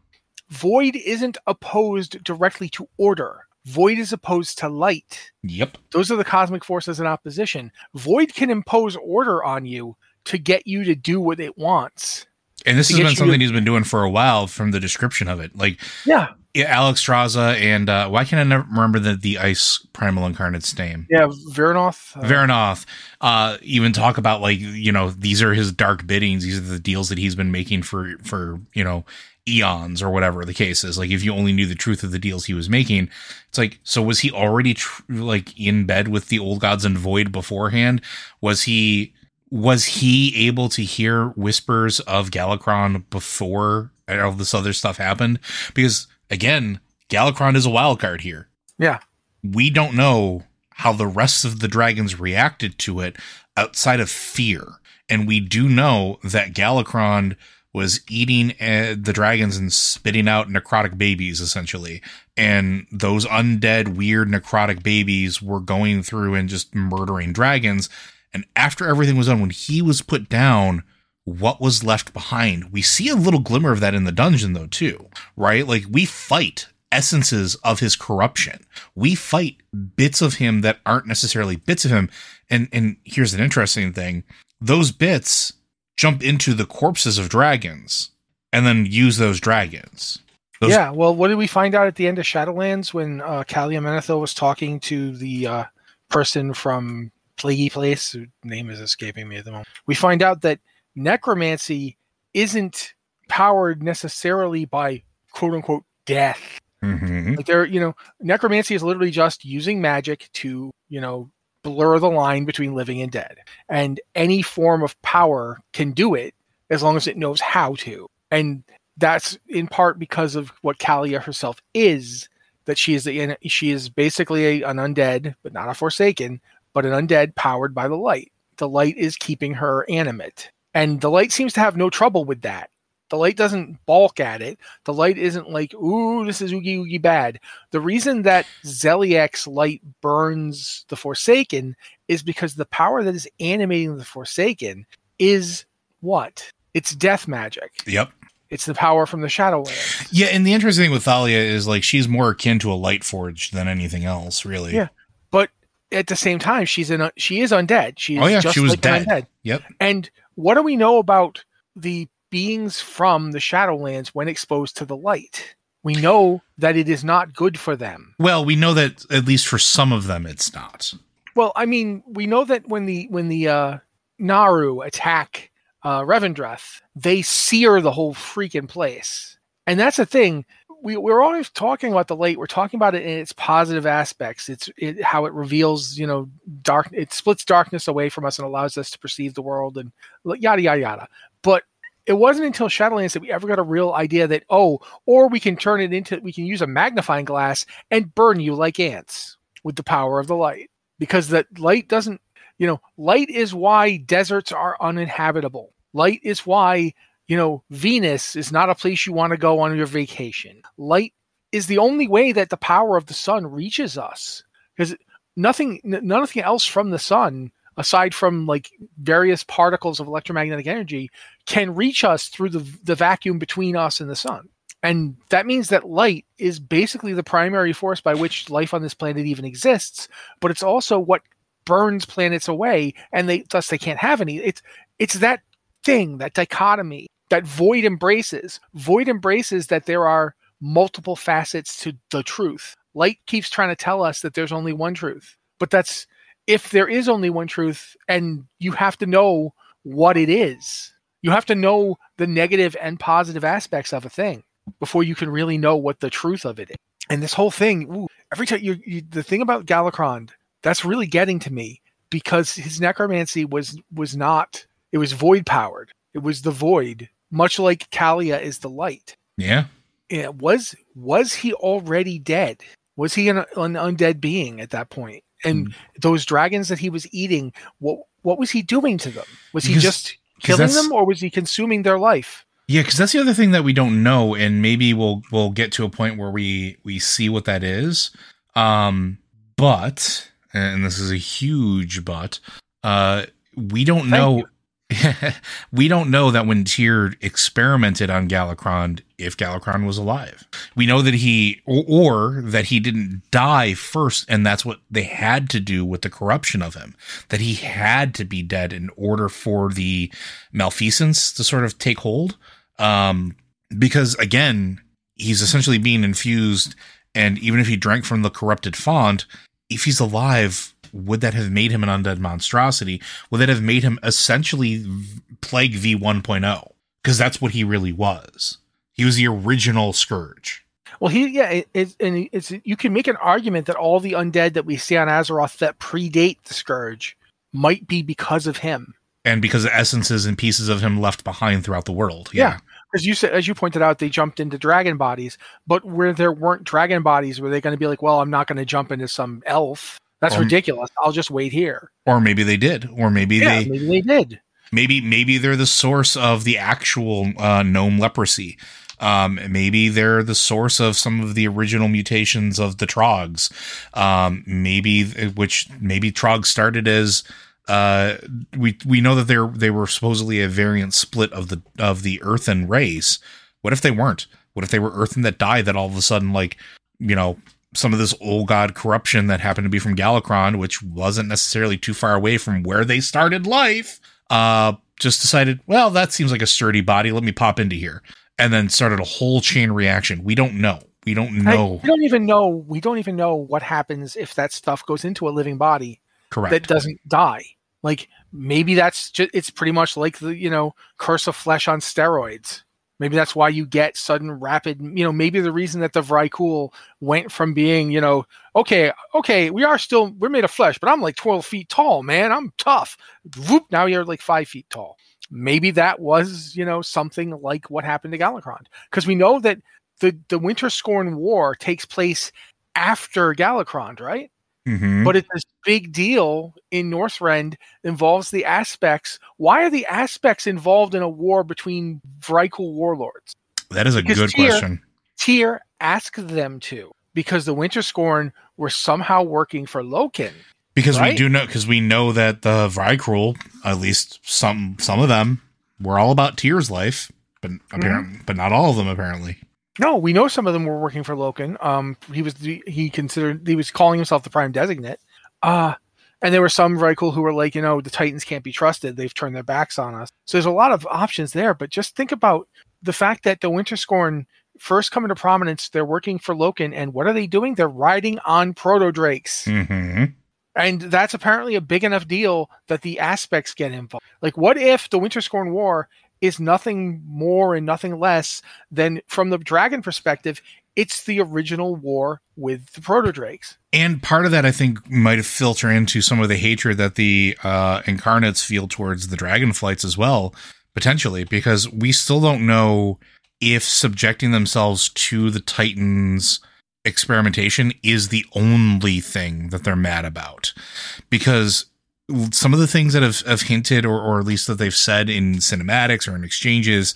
void isn't opposed directly to order void is opposed to light Yep. those are the cosmic forces in opposition void can impose order on you to get you to do what it wants And this has been something to- he's been doing for a while from the description of it. Like yeah yeah, Alexstrasza and uh, why can't I never remember the the ice primal incarnate's name? Yeah, Vyranoth. uh, uh, even talk about like you know these are his dark biddings. These are the deals that he's been making for for you know eons or whatever the case is. Like if you only knew the truth of the deals he was making, it's like so was he already tr- like in bed with the old gods and void beforehand? Was he was he able to hear whispers of Galakrond before all this other stuff happened? Because again, Galakrond is a wild card here yeah, we don't know how the rest of the dragons reacted to it outside of fear. And we do know that Galakrond was eating uh, the dragons and spitting out necrotic babies, essentially. And those undead, weird necrotic babies were going through and just murdering dragons. And after everything was done, when he was put down, what was left behind? We see a little glimmer of that in the dungeon, though, too, right? Like we fight essences of his corruption. We fight bits of him that aren't necessarily bits of him. And and here's an interesting thing. Those bits jump into the corpses of dragons and then use those dragons. Those- yeah. Well, what did we find out at the end of Shadowlands when uh, Calia Menethil was talking to the uh, person from Plaguey Place? Whose name is escaping me at the moment. We find out that necromancy isn't powered necessarily by quote unquote death. Mhm. Like there, you know, necromancy is literally just using magic to, you know, blur the line between living and dead. And any form of power can do it as long as it knows how to. And that's in part because of what Calia herself is. That she is the, she is basically a, an undead, but not a forsaken, but an undead powered by the light. The light is keeping her animate, and the light seems to have no trouble with that. The light doesn't balk at it. The light isn't like, ooh, this is oogie oogie bad. The reason that Zeliek's light burns the Forsaken is because the power that is animating the Forsaken is what? It's death magic. Yep. It's the power from the Shadowlands. Yeah, and the interesting thing with Thalia is like she's more akin to a light forge than anything else, really. Yeah. But at the same time, she's an she is undead. She is Oh yeah, just she was like dead. undead. Yep. And what do we know about the beings from the Shadowlands when exposed to the light? We know that it is not good for them. Well, we know that at least for some of them it's not. Well, I mean, we know that when the when the uh, Naaru attack uh, Revendreth, they sear the whole freaking place, and that's the thing. We, we're always talking about the light. We're talking about it in its positive aspects. It's it, how it reveals, you know, dark. It splits darkness away from us and allows us to perceive the world, and yada yada yada. But it wasn't until Shadowlands that we ever got a real idea that oh, or we can turn it into we can use a magnifying glass and burn you like ants with the power of the light. Because that light doesn't you know light is why deserts are uninhabitable. Light is why you know venus is not a place you want to go on your vacation. Light is the only way that the power of the sun reaches us. Because nothing n- nothing else from the sun aside from like various particles of electromagnetic energy can reach us through the the vacuum between us and the sun and that means that light is basically the primary force by which life on this planet even exists, but it's also what burns planets away and they thus they can't have any. It's it's that thing, that dichotomy that void embraces. Void embraces that there are multiple facets to the truth. Light keeps trying to tell us that there's only one truth, but that's if there is only one truth, and you have to know what it is. You have to know the negative and positive aspects of a thing before you can really know what the truth of it is. And this whole thing, ooh, every time you, you the thing about Galakrond, that's really getting to me because his necromancy was was not it was void powered. It was the void, much like Calia is the light. Yeah. It was was he already dead? Was he an, an undead being at that point? And Mm. those dragons that he was eating, what what was he doing to them? Was he Because- just killing them, or was he consuming their life? Yeah, because that's the other thing that we don't know, and maybe we'll we'll get to a point where we we see what that is. Um, but and this is a huge but, uh, we don't Thank know. we don't know that when Tyr experimented on Galakrond, if Galakrond was alive. We know that he, or, or that he didn't die first, and that's what they had to do with the corruption of him. That he had to be dead in order for the malfeasance to sort of take hold. Um, because again, he's essentially being infused, and even if he drank from the corrupted font, if he's alive, would that have made him an undead monstrosity? Would that have made him essentially Plague V 1.0? Because that's what he really was. He was the original Scourge. Well, he yeah, it, it, and it's you can make an argument that all the undead that we see on Azeroth that predate the scourge might be because of him. And because of essences and pieces of him left behind throughout the world. Yeah. As you said, as you pointed out, they jumped into dragon bodies, but where there weren't dragon bodies, were they going to be like, "Well, I'm not going to jump into some elf. That's Um, ridiculous. I'll just wait here." Or maybe they did. Or maybe Yeah, they maybe they did. maybe maybe they're the source of the actual uh, gnome leprosy. Um, maybe they're the source of some of the original mutations of the trogs. Um, maybe which maybe trogs started as uh, we we know that they're they were supposedly a variant split of the of the earthen race. What if they weren't? What if they were earthen that died? That all of a sudden, like you know, some of this old god corruption that happened to be from Galakrond, which wasn't necessarily too far away from where they started life, uh, just decided, well, that seems like a sturdy body. Let me pop into here. And then started a whole chain reaction. We don't know. We don't I- know. we don't even know. We don't even know what happens if that stuff goes into a living body Correct. that doesn't die. Like maybe that's just it's pretty much like the you know curse of flesh on steroids. Maybe that's why you get sudden rapid. You know, maybe the reason that the Vrykul went from being you know okay okay we are still we're made of flesh, but I'm like twelve feet tall, man. I'm tough. Whoop! Now you're like five feet tall. Maybe that was you know something like what happened to Galakrond because we know that the the Winterskorn War takes place after Galakrond, right? Mhm. but it's this big deal in Northrend involves the aspects. Why are the aspects involved in a war between Vrykul warlords? that is a good Tyr- question. Tyr asked them to because the Winterskorn were somehow working for Loken. Because we do know, because we know that the Vrykul, at least some some of them, were all about Tyr's life, but Mm-hmm. apparently, but not all of them apparently. No, we know some of them were working for Loken. Um, he was the, he considered he was calling himself the Prime Designate. Uh and there were some Vrykul who were like, you know, the Titans can't be trusted. They've turned their backs on us. So there's a lot of options there. But just think about the fact that the Winterskorn first come into prominence. They're working for Loken, and what are they doing? They're riding on proto drakes. hmm And that's apparently a big enough deal that the aspects get involved. Like, what if the Winterskorn War is nothing more and nothing less than, from the dragon perspective, it's the original war with the proto drakes? And part of that, I think, might filter into some of the hatred that the uh, incarnates feel towards the dragonflights as well, potentially, because we still don't know if subjecting themselves to the Titans experimentation is the only thing that they're mad about. Because some of the things that have, have hinted, or, or at least that they've said in cinematics or in exchanges,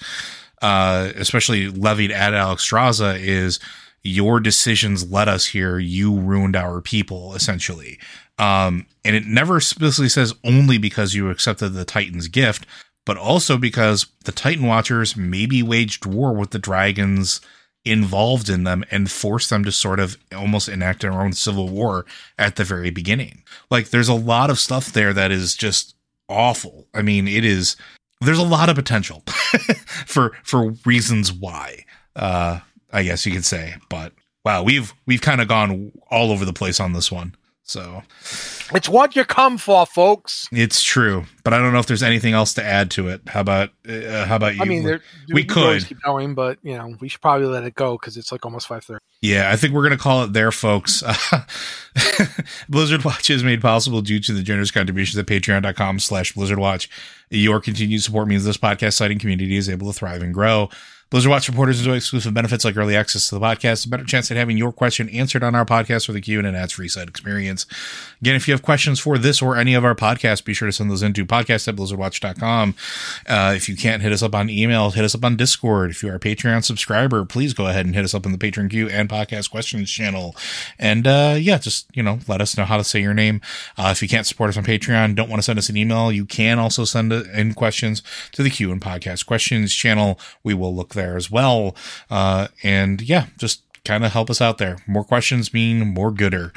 uh, especially levied at Alex Alexstrasza, is your decisions led us here. You ruined our people, essentially. Um, and it never explicitly says only because you accepted the Titan's gift, but also because the Titan Watchers maybe waged war with the dragons involved in them and force them to sort of almost enact their own civil war at the very beginning. Like there's a lot of stuff there that is just awful. I mean, it is there's a lot of potential for for reasons why. Uh I guess you could say, but wow, we've we've kind of gone all over the place on this one. So it's what you come for, folks. It's true, but I don't know if there's anything else to add to it. How about uh, how about you? I mean, there, we, we could keep going, but you know, we should probably let it go because it's like almost five thirty. Yeah, I think we're gonna call it there, folks. Blizzard Watch is made possible due to the generous contributions at Patreon.com/slash Blizzard Watch. Your continued support means this podcast site and community is able to thrive and grow. Blizzard Watch reporters enjoy exclusive benefits like early access to the podcast, a better chance at having your question answered on our podcast with a Q and an ads-free site experience. Again, if you have questions for this or any of our podcasts, be sure to send those into podcast at blizzardwatch.com. Uh, if you can't hit us up on email, hit us up on Discord. If you are a Patreon subscriber, please go ahead and hit us up in the Patreon Q and podcast questions channel. And uh, yeah, just, you know, let us know how to say your name. Uh, if you can't support us on Patreon, don't want to send us an email, you can also send in questions to the Q and podcast questions channel. We will look there as well. Uh, and yeah, just kind of help us out there. More questions mean more gooder.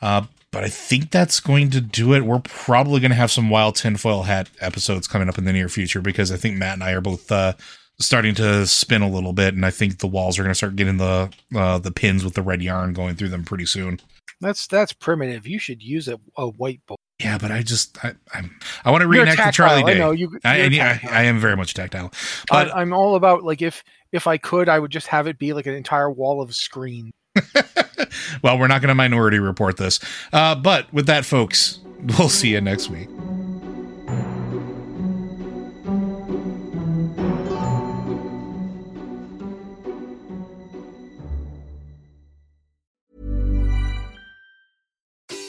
Uh, but I think that's going to do it. We're probably going to have some wild tinfoil hat episodes coming up in the near future because I think Matt and I are both uh, starting to spin a little bit, and I think the walls are going to start getting the uh, the pins with the red yarn going through them pretty soon. That's that's primitive. You should use a, a whiteboard. Yeah, but I just I I'm, i want to reenact the Charlie Day. I know you. I, I, I, am very much tactile, but I, I'm all about like if if I could, I would just have it be like an entire wall of screen. well, we're not going to minority report this, uh, but with that, folks, we'll see you next week.